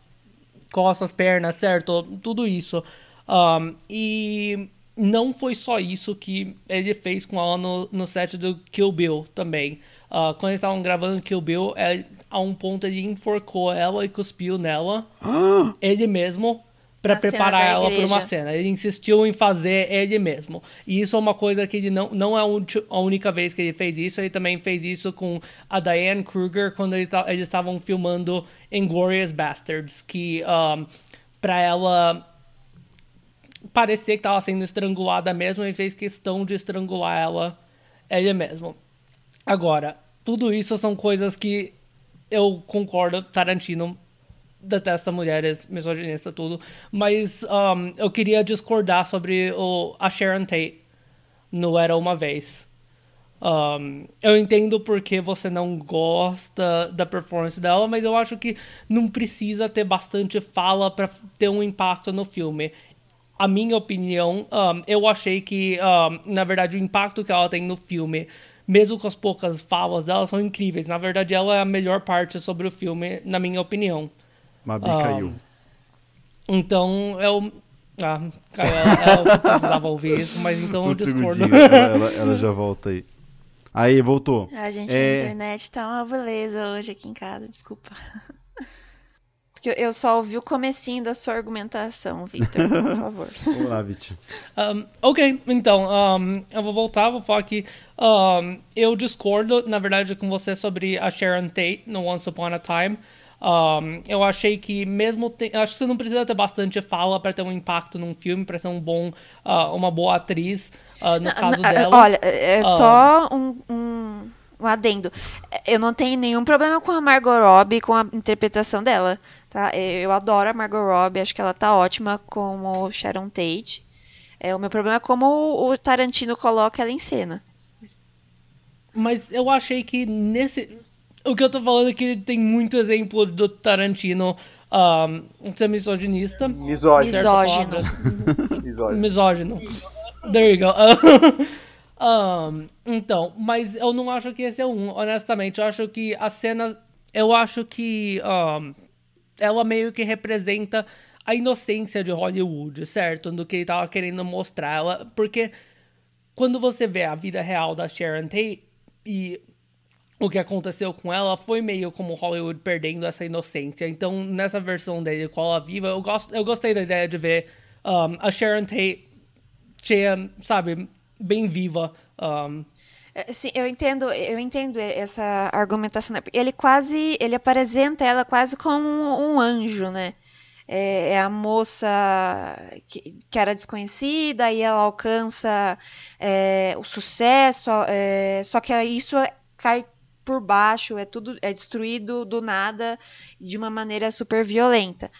costas, pernas, certo? Tudo isso. Um, e não foi só isso que ele fez com ela no, no set do Kill Bill também. Uh, quando eles estavam gravando Kill Bill, ele, a um ponto ele enforcou ela e cuspiu nela, ele mesmo, para preparar ela para uma cena. Ele insistiu em fazer ele mesmo. E isso é uma coisa que ele não, não é a única vez que ele fez isso. Ele também fez isso com a Diane Kruger quando ele, eles estavam filmando Inglorious Bastards, que um, para ela parecer que estava sendo estrangulada mesmo, ele fez questão de estrangular ela ele mesmo. Agora, tudo isso são coisas que eu concordo, Tarantino detesta mulheres, misogynista, tudo, mas um, eu queria discordar sobre o, a Sharon Tate no Era Uma Vez. Um, eu entendo porque você não gosta da performance dela, mas eu acho que não precisa ter bastante fala para ter um impacto no filme a minha opinião, um, eu achei que, um, na verdade, o impacto que ela tem no filme, mesmo com as poucas falas dela, são incríveis. Na verdade, ela é a melhor parte sobre o filme, na minha opinião. Mabi um, caiu. Então, eu. Ah, caiu, ela, ela precisava ouvir isso, mas então um eu discordo. Ela, ela, já volta aí. Aí, voltou. A gente, é... a internet tá uma beleza hoje aqui em casa, desculpa. Porque eu só ouvi o comecinho da sua argumentação, Victor, por favor. Vamos lá, Victor. Um, ok, então, um, eu vou voltar, vou falar que um, eu discordo, na verdade, com você sobre a Sharon Tate no Once Upon a Time. Um, eu achei que mesmo te... acho que você não precisa ter bastante fala para ter um impacto num filme, para ser um bom, uh, uma boa atriz. Uh, no não, caso não, dela. Olha, é só um, um, um adendo. Eu não tenho nenhum problema com a Margot Robbie, com a interpretação dela. Tá? Eu adoro a Margot Robbie, acho que ela tá ótima como Sharon Tate. É, o meu problema é como o Tarantino coloca ela em cena. Mas eu achei que nesse. O que eu tô falando é que tem muito exemplo do Tarantino um, ser misogynista. Misógino. Misógino. Misógino. There you go. um, então, mas eu não acho que esse é um, honestamente. Eu acho que a cena. Eu acho que. Um, ela meio que representa a inocência de Hollywood, certo? Do que ele tava querendo mostrar. Ela, porque quando você vê a vida real da Sharon Tate e o que aconteceu com ela foi meio como Hollywood perdendo essa inocência. Então, nessa versão dele com ela viva, eu, eu gostei da ideia de ver um, a Sharon Tate cheia, sabe, bem viva. Um, é, sim, eu entendo, eu entendo essa argumentação. Né? Ele quase, ele apresenta ela quase como um anjo, né? É, é a moça que, que, era desconhecida e ela alcança é, o sucesso, é, só que isso cai por baixo, é tudo é destruído do nada de uma maneira super violenta.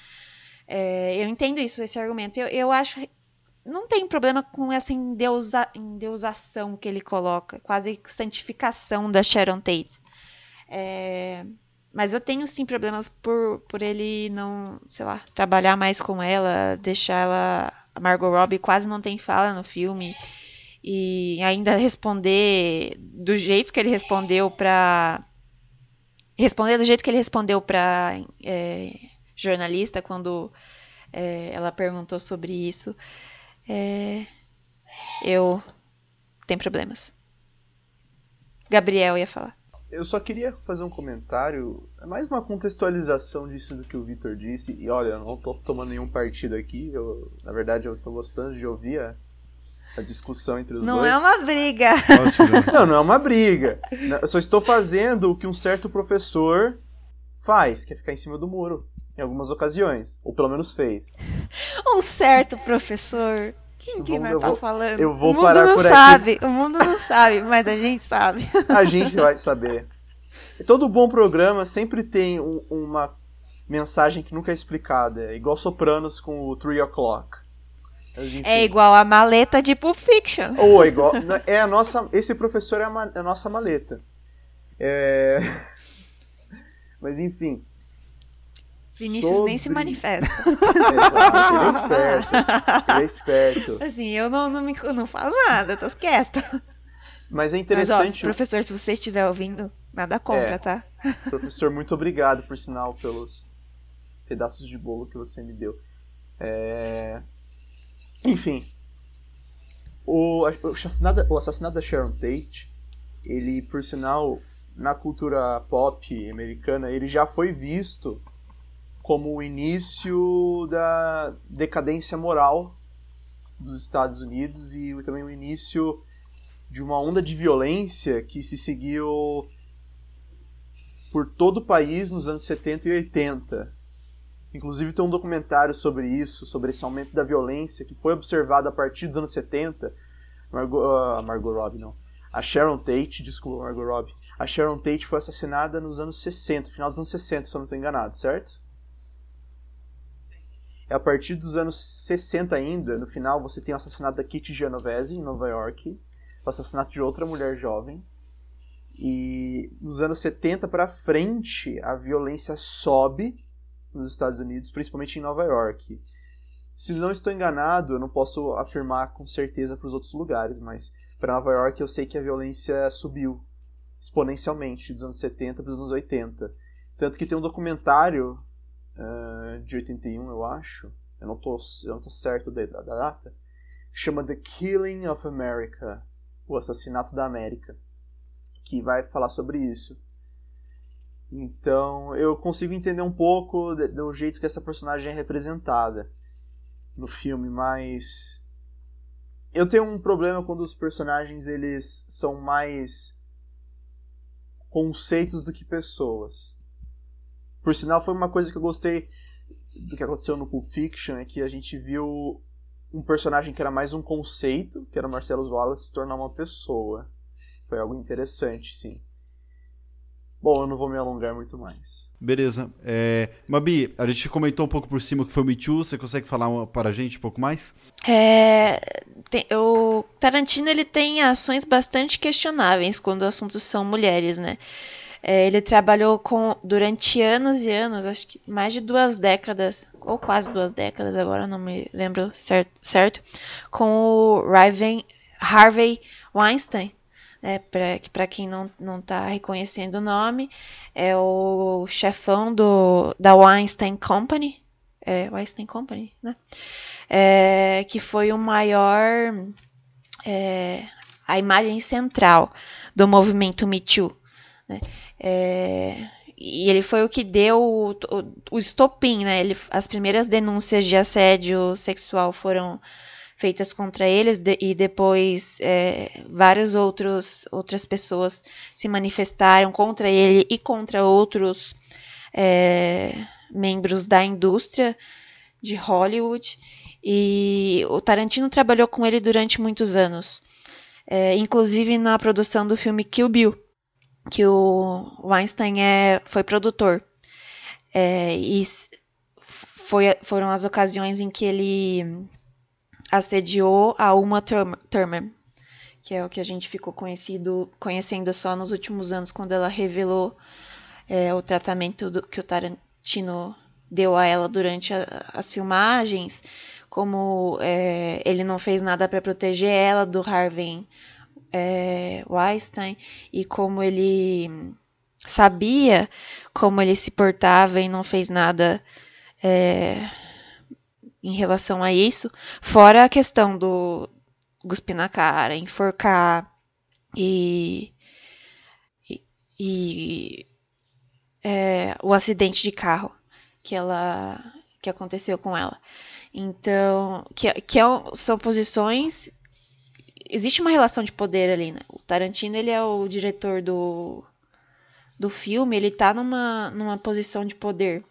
É, eu entendo isso, esse argumento. Eu, eu acho não tem problema com essa endeusa, endeusação que ele coloca, quase santificação da Sharon Tate. É, mas eu tenho sim problemas por, por ele não, sei lá, trabalhar mais com ela, deixar ela. A Margot Robbie quase não tem fala no filme. E ainda responder do jeito que ele respondeu pra. Responder do jeito que ele respondeu pra é, jornalista quando é, ela perguntou sobre isso é, eu tenho problemas. Gabriel ia falar. Eu só queria fazer um comentário, é mais uma contextualização disso do que o Victor disse. E olha, eu não tô tomando nenhum partido aqui, eu, na verdade eu tô gostando de ouvir a, a discussão entre os Não dois. é uma briga. Não, não é uma briga. Eu só estou fazendo o que um certo professor faz, que é ficar em cima do muro, em algumas ocasiões. Ou pelo menos fez. Um certo professor. Quem que nós eu tá vou- falando? eu vou o mundo parar não por aqui. sabe, o mundo não sabe, mas a gente sabe. A gente vai saber. Todo bom programa sempre tem um- uma mensagem que nunca é explicada. É igual Sopranos com o 3 O'Clock. É igual a maleta de Pulp Fiction. Ou é igual. É a nossa. Esse professor é a, ma- é a nossa maleta. É. Mas enfim. Vinícius nem se Sobre- manifesta. Exato, ele é esperto. Ele é esperto. Assim, eu não, não, me, não falo nada, tô quieta. Mas é Mas, ó, interessante. professor, se você estiver ouvindo, nada contra, É. tá? Professor, muito obrigado, por sinal, pelos pedaços de bolo que você me deu. É... Enfim. O, o, assassinato, o assassinato da Sharon Tate, ele, por sinal, na cultura pop americana, ele já foi visto como o início da decadência moral dos Estados Unidos e também o início de uma onda de violência que se seguiu por todo o país nos anos 70 e 80. Inclusive tem um documentário sobre isso, sobre esse aumento da violência que foi observado a partir dos anos 70. Margot, ah, Margot Robbie, não. A Sharon Tate, desculpa, Margot Robbie. A Sharon Tate foi assassinada nos anos 60, final dos anos 60, se eu não estou enganado, certo? É a partir dos anos 60 ainda, no final, você tem o assassinato da Kitty Genovese em Nova York, o assassinato de outra mulher jovem, e nos anos 70 para frente, a violência sobe nos Estados Unidos, principalmente em Nova York. Se não estou enganado, eu não posso afirmar com certeza para os outros lugares, mas para Nova York eu sei que a violência subiu exponencialmente dos anos 70 para os anos 80. Tanto que tem um documentário uh, de 81, eu acho, eu não estou eu não tô certo da, da data, chama The Killing of America, o assassinato da América que vai falar sobre isso. Então, eu consigo entender um pouco do jeito que essa personagem é representada no filme, mas eu tenho um problema quando os personagens eles são mais conceitos do que pessoas. Por sinal, foi uma coisa que eu gostei do que aconteceu no Pulp Fiction, é que a gente viu um personagem que era mais um conceito, que era o Marcelo Wallace, se tornar uma pessoa. Foi algo interessante, sim. Bom, eu não vou me alongar muito mais. Beleza. É, Mabi, a gente comentou um pouco por cima que foi o Me Too. Você consegue falar uma- para a gente um pouco mais? É, tem- o Tarantino ele tem ações bastante questionáveis quando assuntos são mulheres, né? É, ele trabalhou com durante anos e anos, acho que mais de duas décadas, ou quase duas décadas, agora não me lembro certo, certo com o Raven, Harvey Weinstein, né, para quem não, não tá reconhecendo o nome, é o chefão do, da Weinstein Company, é, Weinstein Company, né? É, que foi o maior, é, a imagem central do movimento Me Too, né? É, e ele foi o que deu o, o, o estopim, né? Ele, as primeiras denúncias de assédio sexual foram feitas contra eles de, e depois é, várias outros, outras pessoas se manifestaram contra ele e contra outros é, membros da indústria de Hollywood. E o Tarantino trabalhou com ele durante muitos anos, é, inclusive na produção do filme Kill Bill, que o Weinstein é, foi produtor. É, e foi, foram as ocasiões em que ele assediou a Uma Thurman, que é o que a gente ficou conhecido, conhecendo só nos últimos anos, quando ela revelou é, o tratamento do, que o Tarantino deu a ela durante a, as filmagens, como é, ele não fez nada para proteger ela do Harvey é, e como ele sabia como ele se portava e não fez nada é, em relação a isso, fora a questão do cuspir na cara, enforcar e, e, e é, o acidente de carro que ela que aconteceu com ela. Então, que, que é, são posições existe uma relação de poder ali, né? O Tarantino, ele é o diretor do, do filme, ele tá numa, numa posição de poder.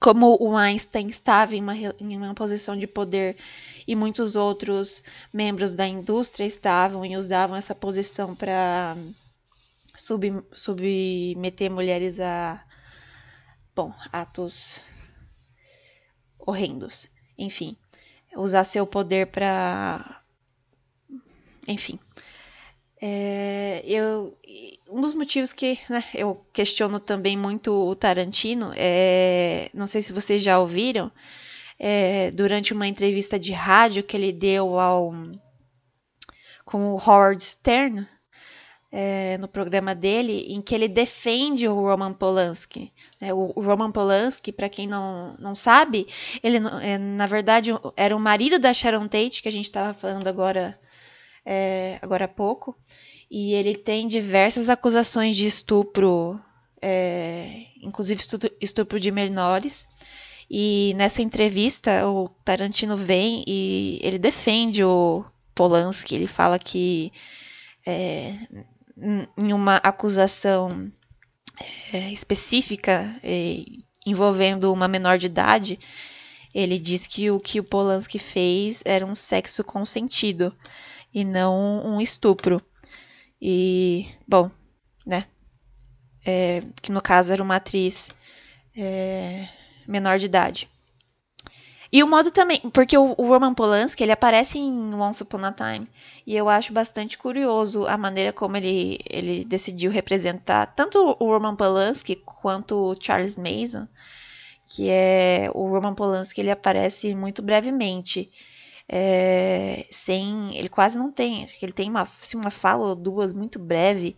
Como o Einstein estava em uma, em uma posição de poder e muitos outros membros da indústria estavam e usavam essa posição para sub, submeter mulheres a bom, atos horrendos. Enfim, usar seu poder para enfim. É, eu, um dos motivos que né, eu questiono também muito o Tarantino, é, não sei se vocês já ouviram, é, durante uma entrevista de rádio que ele deu ao com o Howard Stern é, no programa dele, em que ele defende o Roman Polanski. É, o, o, Roman Polanski, para quem não, não sabe, ele é, na verdade era o marido da Sharon Tate, que a gente estava falando agora, é, agora há pouco, e ele tem diversas acusações de estupro, é, inclusive estupro de menores. E nessa entrevista, o Tarantino vem e ele defende o Polanski. Ele fala que é, em uma acusação é, específica é, envolvendo uma menor de idade, ele diz que o que o Polanski fez era um sexo consentido e não um estupro. E, bom, né? É, que no caso era uma atriz é, menor de idade. E o modo também, porque o, o, Roman Polanski, ele aparece em Once Upon a Time, e eu acho bastante curioso a maneira como ele, ele decidiu representar tanto o Roman Polanski quanto o Charles Mason, que é o Roman Polanski, ele aparece muito brevemente, é, sem, ele quase não tem, ele tem uma, assim, uma fala ou duas muito breve,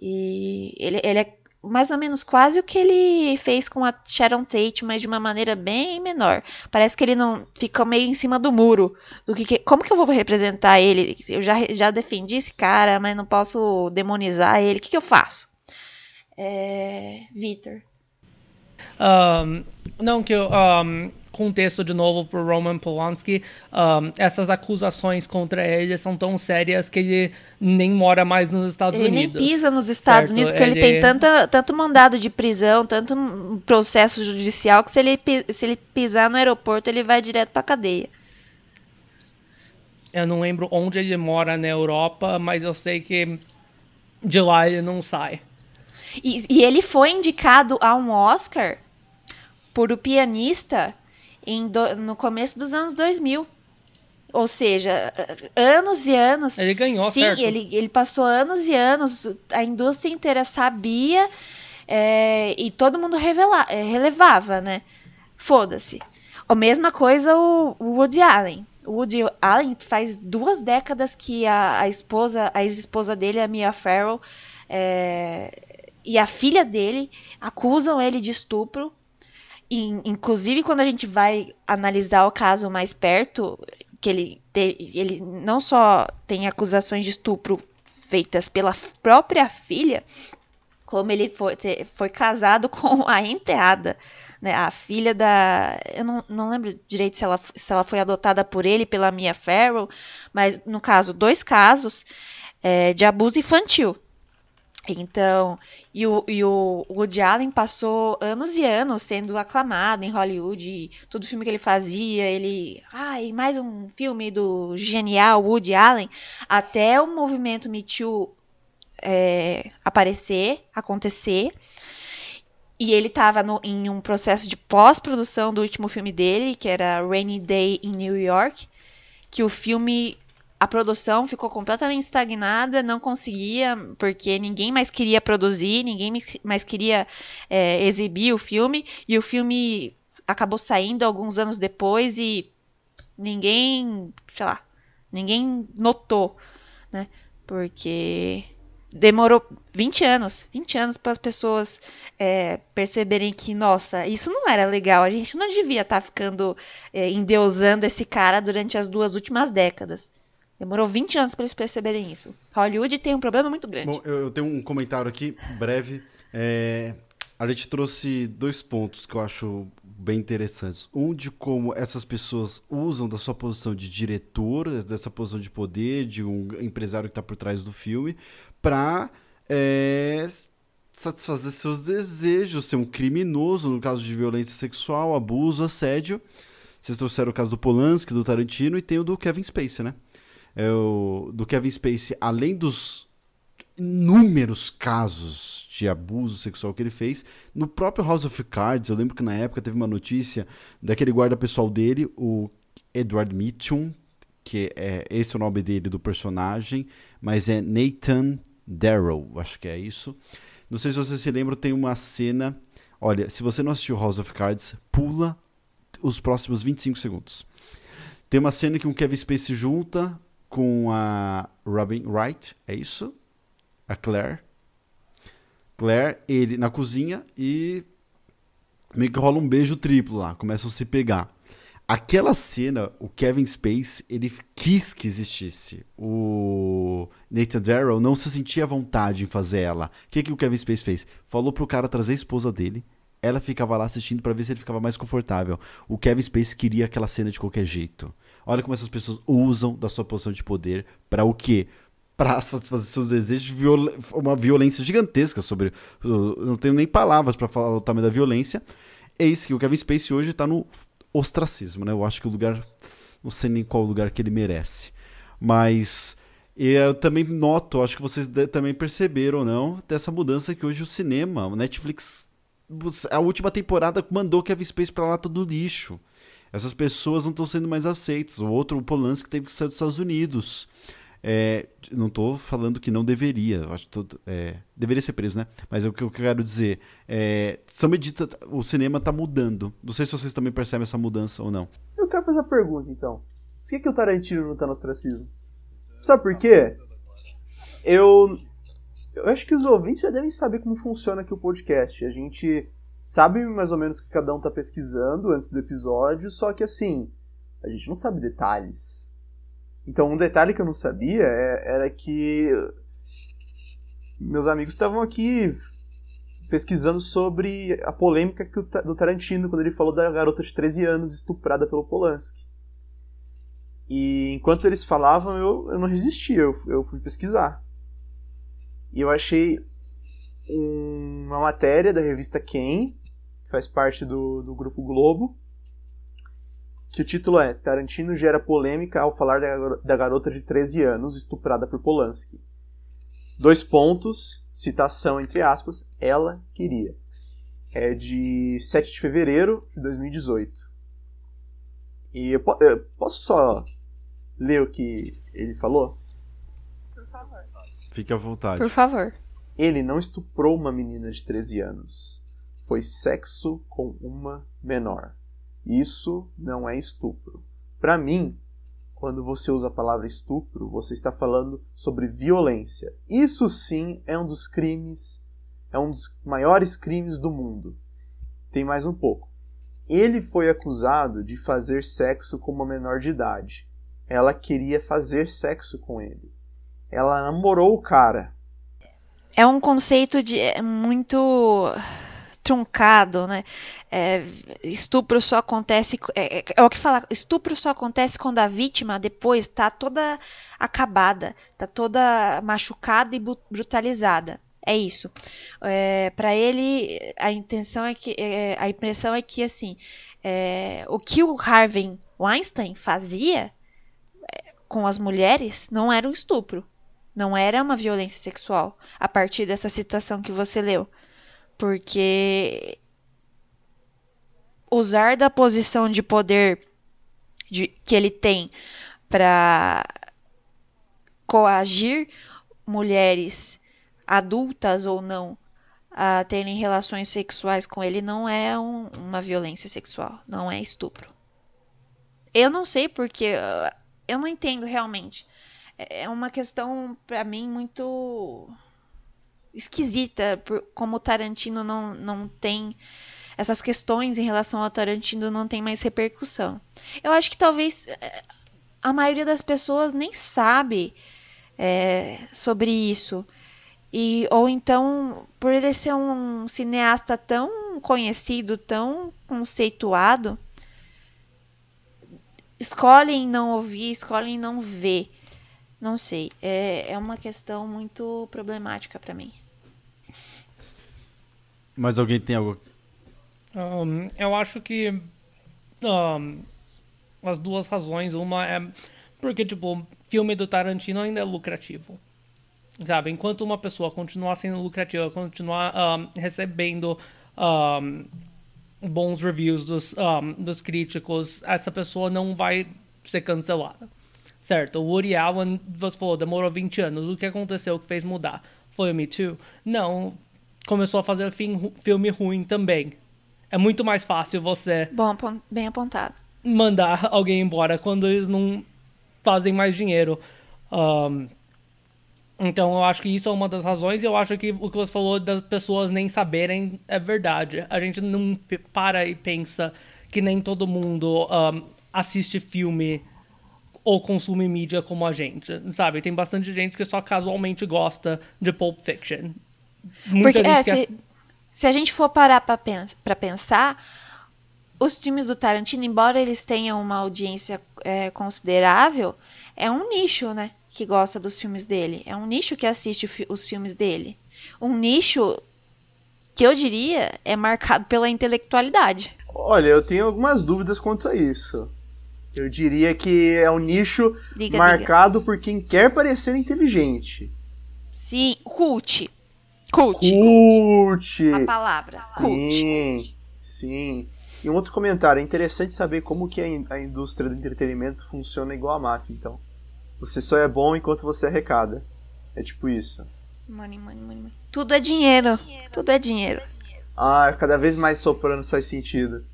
e ele, ele é mais ou menos quase o que ele fez com a Sharon Tate, mas de uma maneira bem menor. Parece que ele não fica meio em cima do muro. Do que, como que eu vou representar ele? Eu já, já defendi esse cara, mas não posso demonizar ele. O que, que eu faço? É, Victor. Um, não, que eu. Um, contexto de novo para Roman Polanski, um, essas acusações contra ele são tão sérias que ele nem mora mais nos Estados ele Unidos. Ele nem pisa nos Estados certo? Unidos porque ele... ele, tem tanta, tanto mandado de prisão, tanto processo judicial que se ele, se ele pisar no aeroporto ele vai direto para cadeia. Eu não lembro onde ele mora na Europa, mas eu sei que de lá ele não sai. E, e ele foi indicado a um Oscar por O Pianista do, no começo dos anos 2000. Ou seja, anos e anos. Ele ganhou, Sim, certo? Ele, ele passou anos e anos. A indústria inteira sabia é, e todo mundo revela, é, relevava, né? Foda-se. A mesma coisa o, o Woody Allen. O Woody Allen faz duas décadas que a, a esposa, a ex-esposa dele, a Mia Farrow, é, e a filha dele acusam ele de estupro inclusive, quando a gente vai analisar o caso mais perto, que ele, te, ele não só tem acusações de estupro feitas pela própria filha, como ele foi, foi casado com a enteada, né, a filha da. Eu não, não lembro direito se ela, se ela foi adotada por ele, pela Mia Farrow, mas no caso, dois casos é, de abuso infantil. Então, e o, e o Woody Allen passou anos e anos sendo aclamado em Hollywood, todo filme que ele fazia, ele, ai, mais um filme do genial Woody Allen, até o movimento Me Too é, aparecer, acontecer, e ele estava em um processo de pós-produção do último filme dele, que era Rainy Day in New York, que o filme a produção ficou completamente estagnada, não conseguia, porque ninguém mais queria produzir, ninguém mais queria é, exibir o filme, e o filme acabou saindo alguns anos depois e ninguém, sei lá, ninguém notou, né? Porque demorou 20 anos, 20 anos para as pessoas é, perceberem que, nossa, isso não era legal, a gente não devia estar tá ficando é, endeusando esse cara durante as duas últimas décadas. Demorou 20 anos para eles perceberem isso. Hollywood tem um problema muito grande. Bom, eu tenho um comentário aqui, breve. É, a gente trouxe dois pontos que eu acho bem interessantes. Um de como essas pessoas usam da sua posição de diretor, dessa posição de poder, de um empresário que está por trás do filme, para é, satisfazer seus desejos, ser um criminoso no caso de violência sexual, abuso, assédio. Vocês trouxeram o caso do Polanski, do Tarantino e tem o do Kevin Spacey, né? É o, do Kevin Spacey, além dos inúmeros casos de abuso sexual que ele fez. No próprio House of Cards, eu lembro que na época teve uma notícia daquele guarda pessoal dele, o Edward Mitchum, que é esse é o nome dele do personagem, mas é Nathan Darrow, acho que é isso. Não sei se você se lembra, tem uma cena. Olha, se você não assistiu House of Cards, pula os próximos 25 segundos. Tem uma cena que o Kevin Spacey junta com a Robin Wright, é isso? A Claire. Claire, ele na cozinha e meio que rola um beijo triplo lá, começam a se pegar. Aquela cena, o Kevin Space, ele quis que existisse. O Nathan Darrow não se sentia à vontade em fazer ela. O que, que o Kevin Space fez? Falou pro cara trazer a esposa dele. Ela ficava lá assistindo para ver se ele ficava mais confortável. O Kevin Space queria aquela cena de qualquer jeito. Olha como essas pessoas usam da sua posição de poder para o quê? Para satisfazer seus desejos, viol uma violência gigantesca sobre. Não tenho nem palavras para falar o tamanho da violência. Isso que o Kevin Space hoje está no ostracismo, né? Eu acho que o lugar. Não sei nem qual lugar que ele merece. Mas. Eu também noto, acho que vocês também perceberam ou não, dessa mudança que hoje o cinema, o Netflix, a última temporada mandou Kevin Space pra lá todo lixo. Essas pessoas não estão sendo mais aceitas. O outro, o Polanski, teve que sair dos Estados Unidos. É, não estou falando que não deveria, acho tudo, é, deveria ser preso, né? Mas é o que eu quero dizer, é, são medita, o cinema está mudando. Não sei se vocês também percebem essa mudança ou não. Eu quero fazer a pergunta então: por que, que o Tarantino não está no ostracismo? Sabe por quê? Eu, eu acho que os ouvintes já devem saber como funciona aqui o podcast. A gente sabe mais ou menos o que cada um está pesquisando antes do episódio, só que assim, a gente não sabe detalhes. Então, um detalhe que eu não sabia é, era que meus amigos estavam aqui pesquisando sobre a polêmica do Tarantino quando ele falou da garota de 13 anos estuprada pelo Polanski. E enquanto eles falavam, eu, eu não resisti, eu, eu fui pesquisar. E eu achei uma matéria da revista Quem, que faz parte do, do Grupo Globo, que o título é Tarantino gera polêmica ao falar da garota de 13 anos estuprada por Polanski. Dois pontos, citação entre aspas, ela queria. É de 7 de fevereiro de 2018. E eu, eu posso só ler o que ele falou? Por favor. Fique à vontade. Por favor. Ele não estuprou uma menina de 13 anos. Foi sexo com uma menor. Isso não é estupro. Para mim, quando você usa a palavra estupro, você está falando sobre violência. Isso sim é um dos crimes, é um dos maiores crimes do mundo. Tem mais um pouco. Ele foi acusado de fazer sexo com uma menor de idade. Ela queria fazer sexo com ele. Ela namorou o cara. É um conceito de é muito truncado, né? É, estupro só acontece. É, é, é, o que fala. Estupro só acontece quando a vítima depois está toda acabada, está toda machucada e brutalizada. É isso. É, para ele, a intenção é que. É, a impressão é que assim. O que o Harvey Weinstein fazia com as mulheres não era um estupro. Não era uma violência sexual. A partir dessa citação que você leu porque usar da posição de poder de, que ele tem para coagir mulheres adultas ou não a terem relações sexuais com ele não é um, uma violência sexual, não é estupro. Eu não sei porque eu não entendo realmente. É uma questão para mim muito esquisita, por, como o Tarantino não, não tem. Essas questões em relação ao Tarantino não tem mais repercussão. Eu acho que talvez eh, a maioria das pessoas nem sabe é, sobre isso. E, ou então, por ele ser um cineasta tão conhecido, tão conceituado, escolhem não ouvir, escolhem não ver. Não sei, é, é uma questão muito problemática para mim. Mas alguém tem algo. Um, eu acho que um, as duas razões, uma é porque, tipo, filme do Tarantino ainda é lucrativo. Sabe, enquanto uma pessoa continuar sendo lucrativa, continuar um, recebendo um, bons reviews dos, um, dos críticos, essa pessoa não vai ser cancelada. Certo, o Woody Allen, você falou, demorou 20 anos. O que aconteceu que fez mudar? Foi o Me Too? Não, começou a fazer filme ruim também. É muito mais fácil você... Bom, bem apontado. Mandar alguém embora quando eles não fazem mais dinheiro. Um, então eu acho que isso é uma das razões e eu acho que o que você falou das pessoas nem saberem é verdade. A gente não para e pensa que nem todo mundo um, assiste filme ou consome mídia como a gente, sabe? Tem bastante gente que só casualmente gosta de Pulp Fiction. Muita Porque, é, se, se, a gente for parar pra, pens pra pensar, os filmes do Tarantino, embora eles tenham uma audiência é, considerável, é um nicho, né? Que gosta dos filmes dele. É um nicho que assiste os filmes dele. Um nicho que eu diria é marcado pela intelectualidade. Olha, eu tenho algumas dúvidas quanto a isso. Eu diria que é um nicho diga, marcado diga. por quem quer parecer inteligente. Sim, cult. Cult. Cult. A palavra. Sim, cult. sim. E um outro comentário, é interessante saber como que a, indústria do entretenimento funciona igual a máfia, então. Você só é bom enquanto você arrecada. É tipo isso. Money, money, money. Tudo é dinheiro. Tudo é dinheiro. Ah, cada vez mais soprando faz sentido.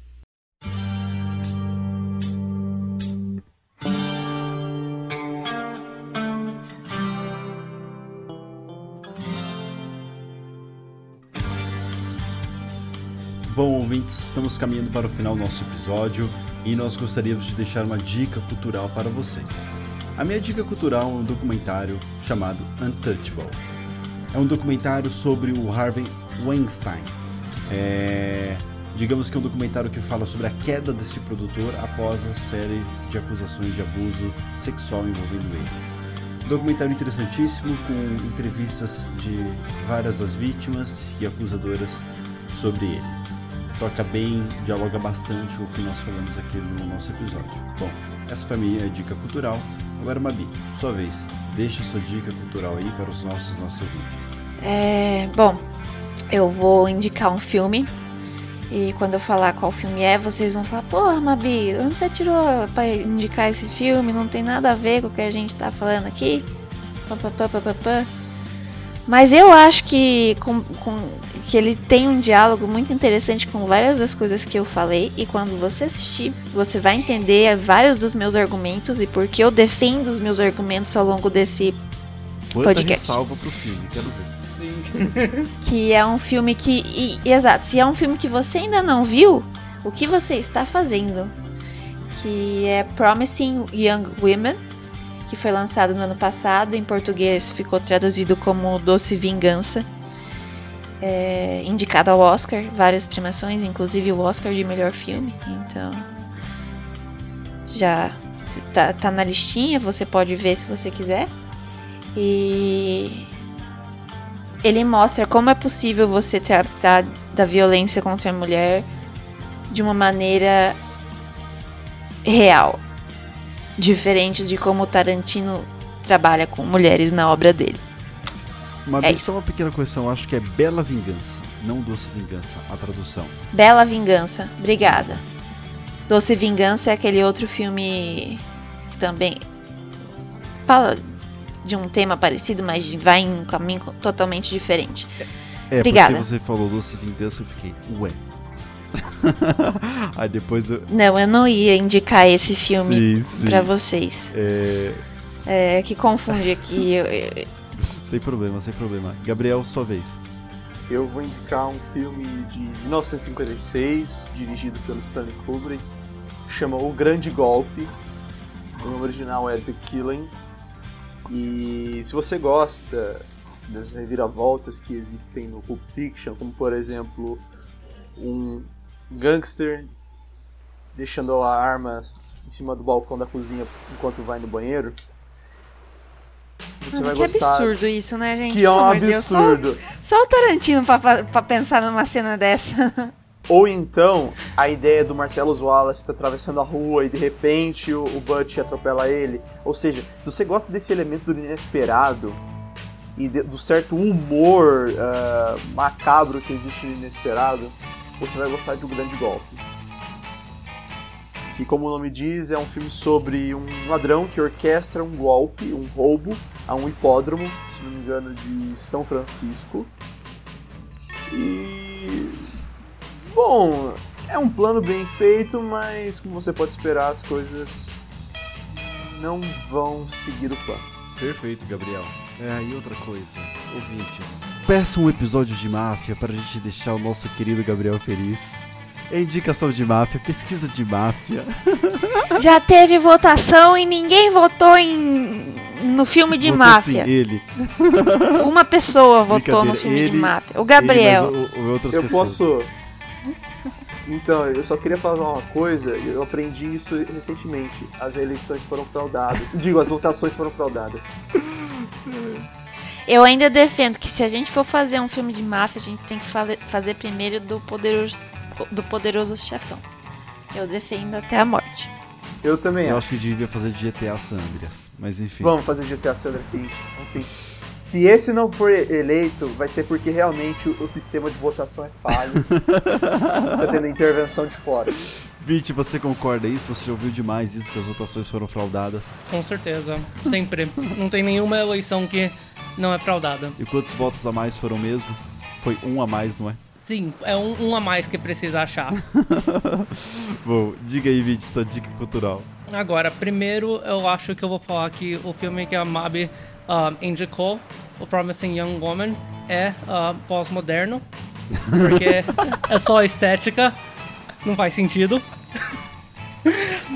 Ouvintes, estamos caminhando para o final do nosso episódio e nós gostaríamos de deixar uma dica cultural para vocês. A minha dica cultural é um documentário chamado Untouchable. É um documentário sobre o Harvey Weinstein. É... Digamos que é um documentário que fala sobre a queda desse produtor após a série de acusações de abuso sexual envolvendo ele. Documentário interessantíssimo, com entrevistas de várias das vítimas e acusadoras sobre ele toca bem, dialoga bastante o que nós falamos aqui no nosso episódio. Bom, essa foi a minha dica cultural. Agora, Mabi, sua vez, deixa sua dica cultural aí para os nossos, nossos ouvintes. É, bom, eu vou indicar um filme. E quando eu falar qual filme é, vocês vão falar: Porra, Mabi, onde você tirou para indicar esse filme? Não tem nada a ver com o que a gente tá falando aqui. Pá, pá, pá, pá, pá. Mas eu acho que, com, com, que ele tem um diálogo muito interessante com várias das coisas que eu falei. E quando você assistir, você vai entender vários dos meus argumentos e por que eu defendo os meus argumentos ao longo desse Quanta podcast. Salva pro filme, quero ver. que é um filme que. E, exato, se é um filme que você ainda não viu, o que você está fazendo? Que é Promising Young Women que foi lançado no ano passado. Em português ficou traduzido como Doce Vingança. É, indicado ao Oscar, várias premiações, inclusive o Oscar de melhor filme. Então, já tá, tá na listinha, você pode ver se você quiser. E ele mostra como é possível você tratar da violência contra a mulher de uma maneira real diferente de como Tarantino trabalha com mulheres na obra dele. Uma é só uma pequena correção, acho que é Bela Vingança, não Doce Vingança, a tradução. Bela Vingança, obrigada. Doce Vingança é aquele outro filme que também fala de um tema parecido, mas vai em um caminho totalmente diferente. É, Obrigada. porque você falou Doce Vingança, eu fiquei, ué, Aí depois eu... Não, eu não ia indicar esse filme para vocês. É... é... que confunde aqui. Eu, eu... Sem problema, sem problema. Gabriel, sua vez. Eu vou indicar um filme de 1956, dirigido pelo Stanley Kubrick, chama O Grande Golpe. O nome original é The Killing. E se você gosta das reviravoltas que existem no Pulp Fiction, como por exemplo um gangster deixando a arma em cima do balcão da cozinha enquanto vai no banheiro. Você vai que gostar. absurdo isso, né, gente? Que é um de Deus, só- absurdo. Só, o Tarantino pra, pra pensar numa cena dessa. Ou então, a ideia do Marcelo Wallace tá atravessando a rua e de repente o, o Butch atropela ele. Ou seja, se você gosta desse elemento do inesperado e de- do certo humor ah, macabro que existe no inesperado, você vai gostar de um grande golpe. Que, como o nome diz, é um filme sobre um ladrão que orquestra um golpe, um roubo, a um hipódromo, se não me engano, de São Francisco. E Bom, é um plano bem feito, mas como você pode esperar, as coisas não vão seguir o plano. Perfeito, Gabriel. É, e outra coisa, ouvintes. Peça um episódio de máfia para a gente deixar o nosso querido Gabriel feliz. É indicação de máfia, pesquisa de máfia. Já teve votação e ninguém votou em no filme de Votou máfia. sim, ele. Uma pessoa votou no filme ele- de máfia. O Gabriel. Ele, o- o- outras eu pessoas. posso. Então, eu só queria falar uma coisa, eu aprendi isso recentemente. As eleições foram fraudadas. Digo, as votações foram fraudadas. Eu ainda defendo que se a gente for fazer um filme de máfia, a gente tem que fazer primeiro do poderoso, do poderoso chefão. Eu defendo até a morte. Eu também Eu acho. acho que devia fazer de GTA San Andreas, mas enfim. Vamos fazer GTA San Andreas, sim. Assim, se esse não for eleito, vai ser porque realmente o, o sistema de votação é falho. tá tendo intervenção de fora. Vite, você concorda isso? Você ouviu demais isso, que as votações foram fraudadas? Com certeza. Sempre. Não tem nenhuma eleição que não é fraudada. E quantos votos a mais foram mesmo? Foi um a mais, não é? Sim, é um, um a mais que precisa achar. Bom, diga aí, Vite, sua dica cultural. Agora, primeiro eu acho que eu vou falar que o filme que a Mabi ah, indicou, o Promising Young Woman, é ah, pós-moderno. Porque é só estética, não faz sentido.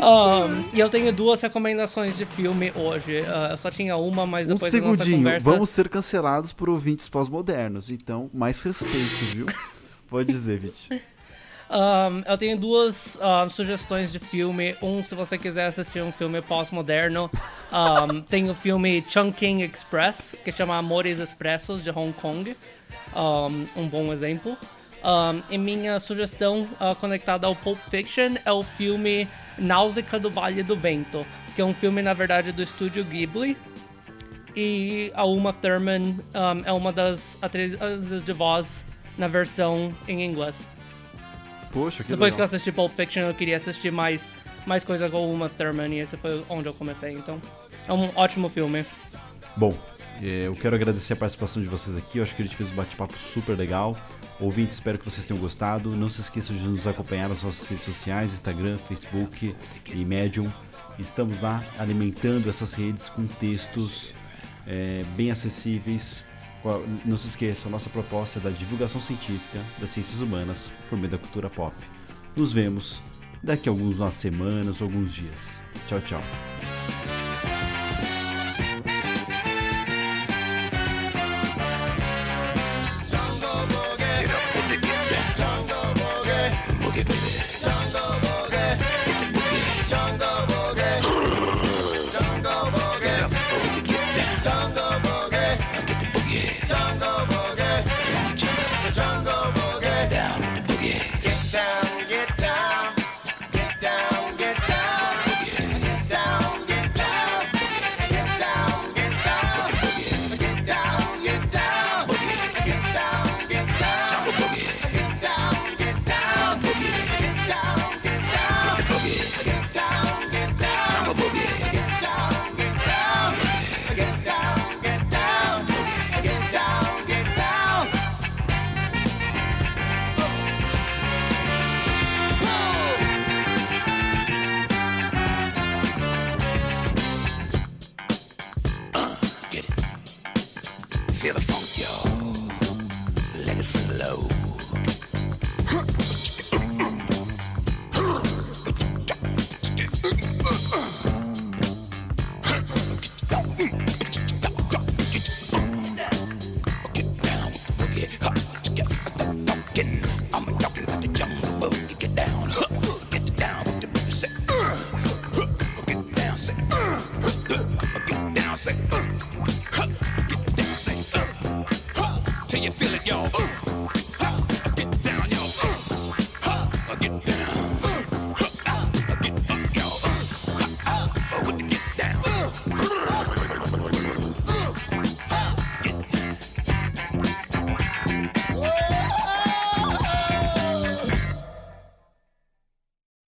Ah, e eu tenho duas recomendações de filme hoje. Ah, eu só tinha uma, mas Um depois da nossa segundinho, conversa... vamos ser cancelados por ouvintes pós-modernos, então mais respeito, viu? Pode dizer, Vite. Um, eu tenho duas um, sugestões de filme. Um, se você quiser assistir um filme pós-moderno, um, tem o filme Chungking Express, que chama Amores Expressos, de Hong Kong. Um, bom exemplo. E minha sugestão uh, conectada ao Pulp Fiction é o filme Náusea do Vale do Vento, que é um filme, na verdade, do estúdio Ghibli. E a Uma Thurman é uma das atrizes de voz na versão em inglês. Poxa, que Depois que eu legal. assisti Pulp Fiction, eu queria assistir mais, mais coisa com Uma Thurman e esse foi onde eu comecei. Então, é um ótimo filme. Bom, eh, eu quero agradecer a participação de vocês aqui. Eu acho que a gente fez um bate-papo super legal. Ouvintes, espero que vocês tenham gostado. Não se esqueçam de nos acompanhar nas nossas redes sociais, Instagram, Facebook e Medium. Estamos lá alimentando essas redes com textos eh, bem acessíveis. Não se esqueçam, nossa proposta é da divulgação científica das ciências humanas por meio da cultura pop. Nos vemos daqui a algumas semanas ou alguns dias. Tchau, tchau.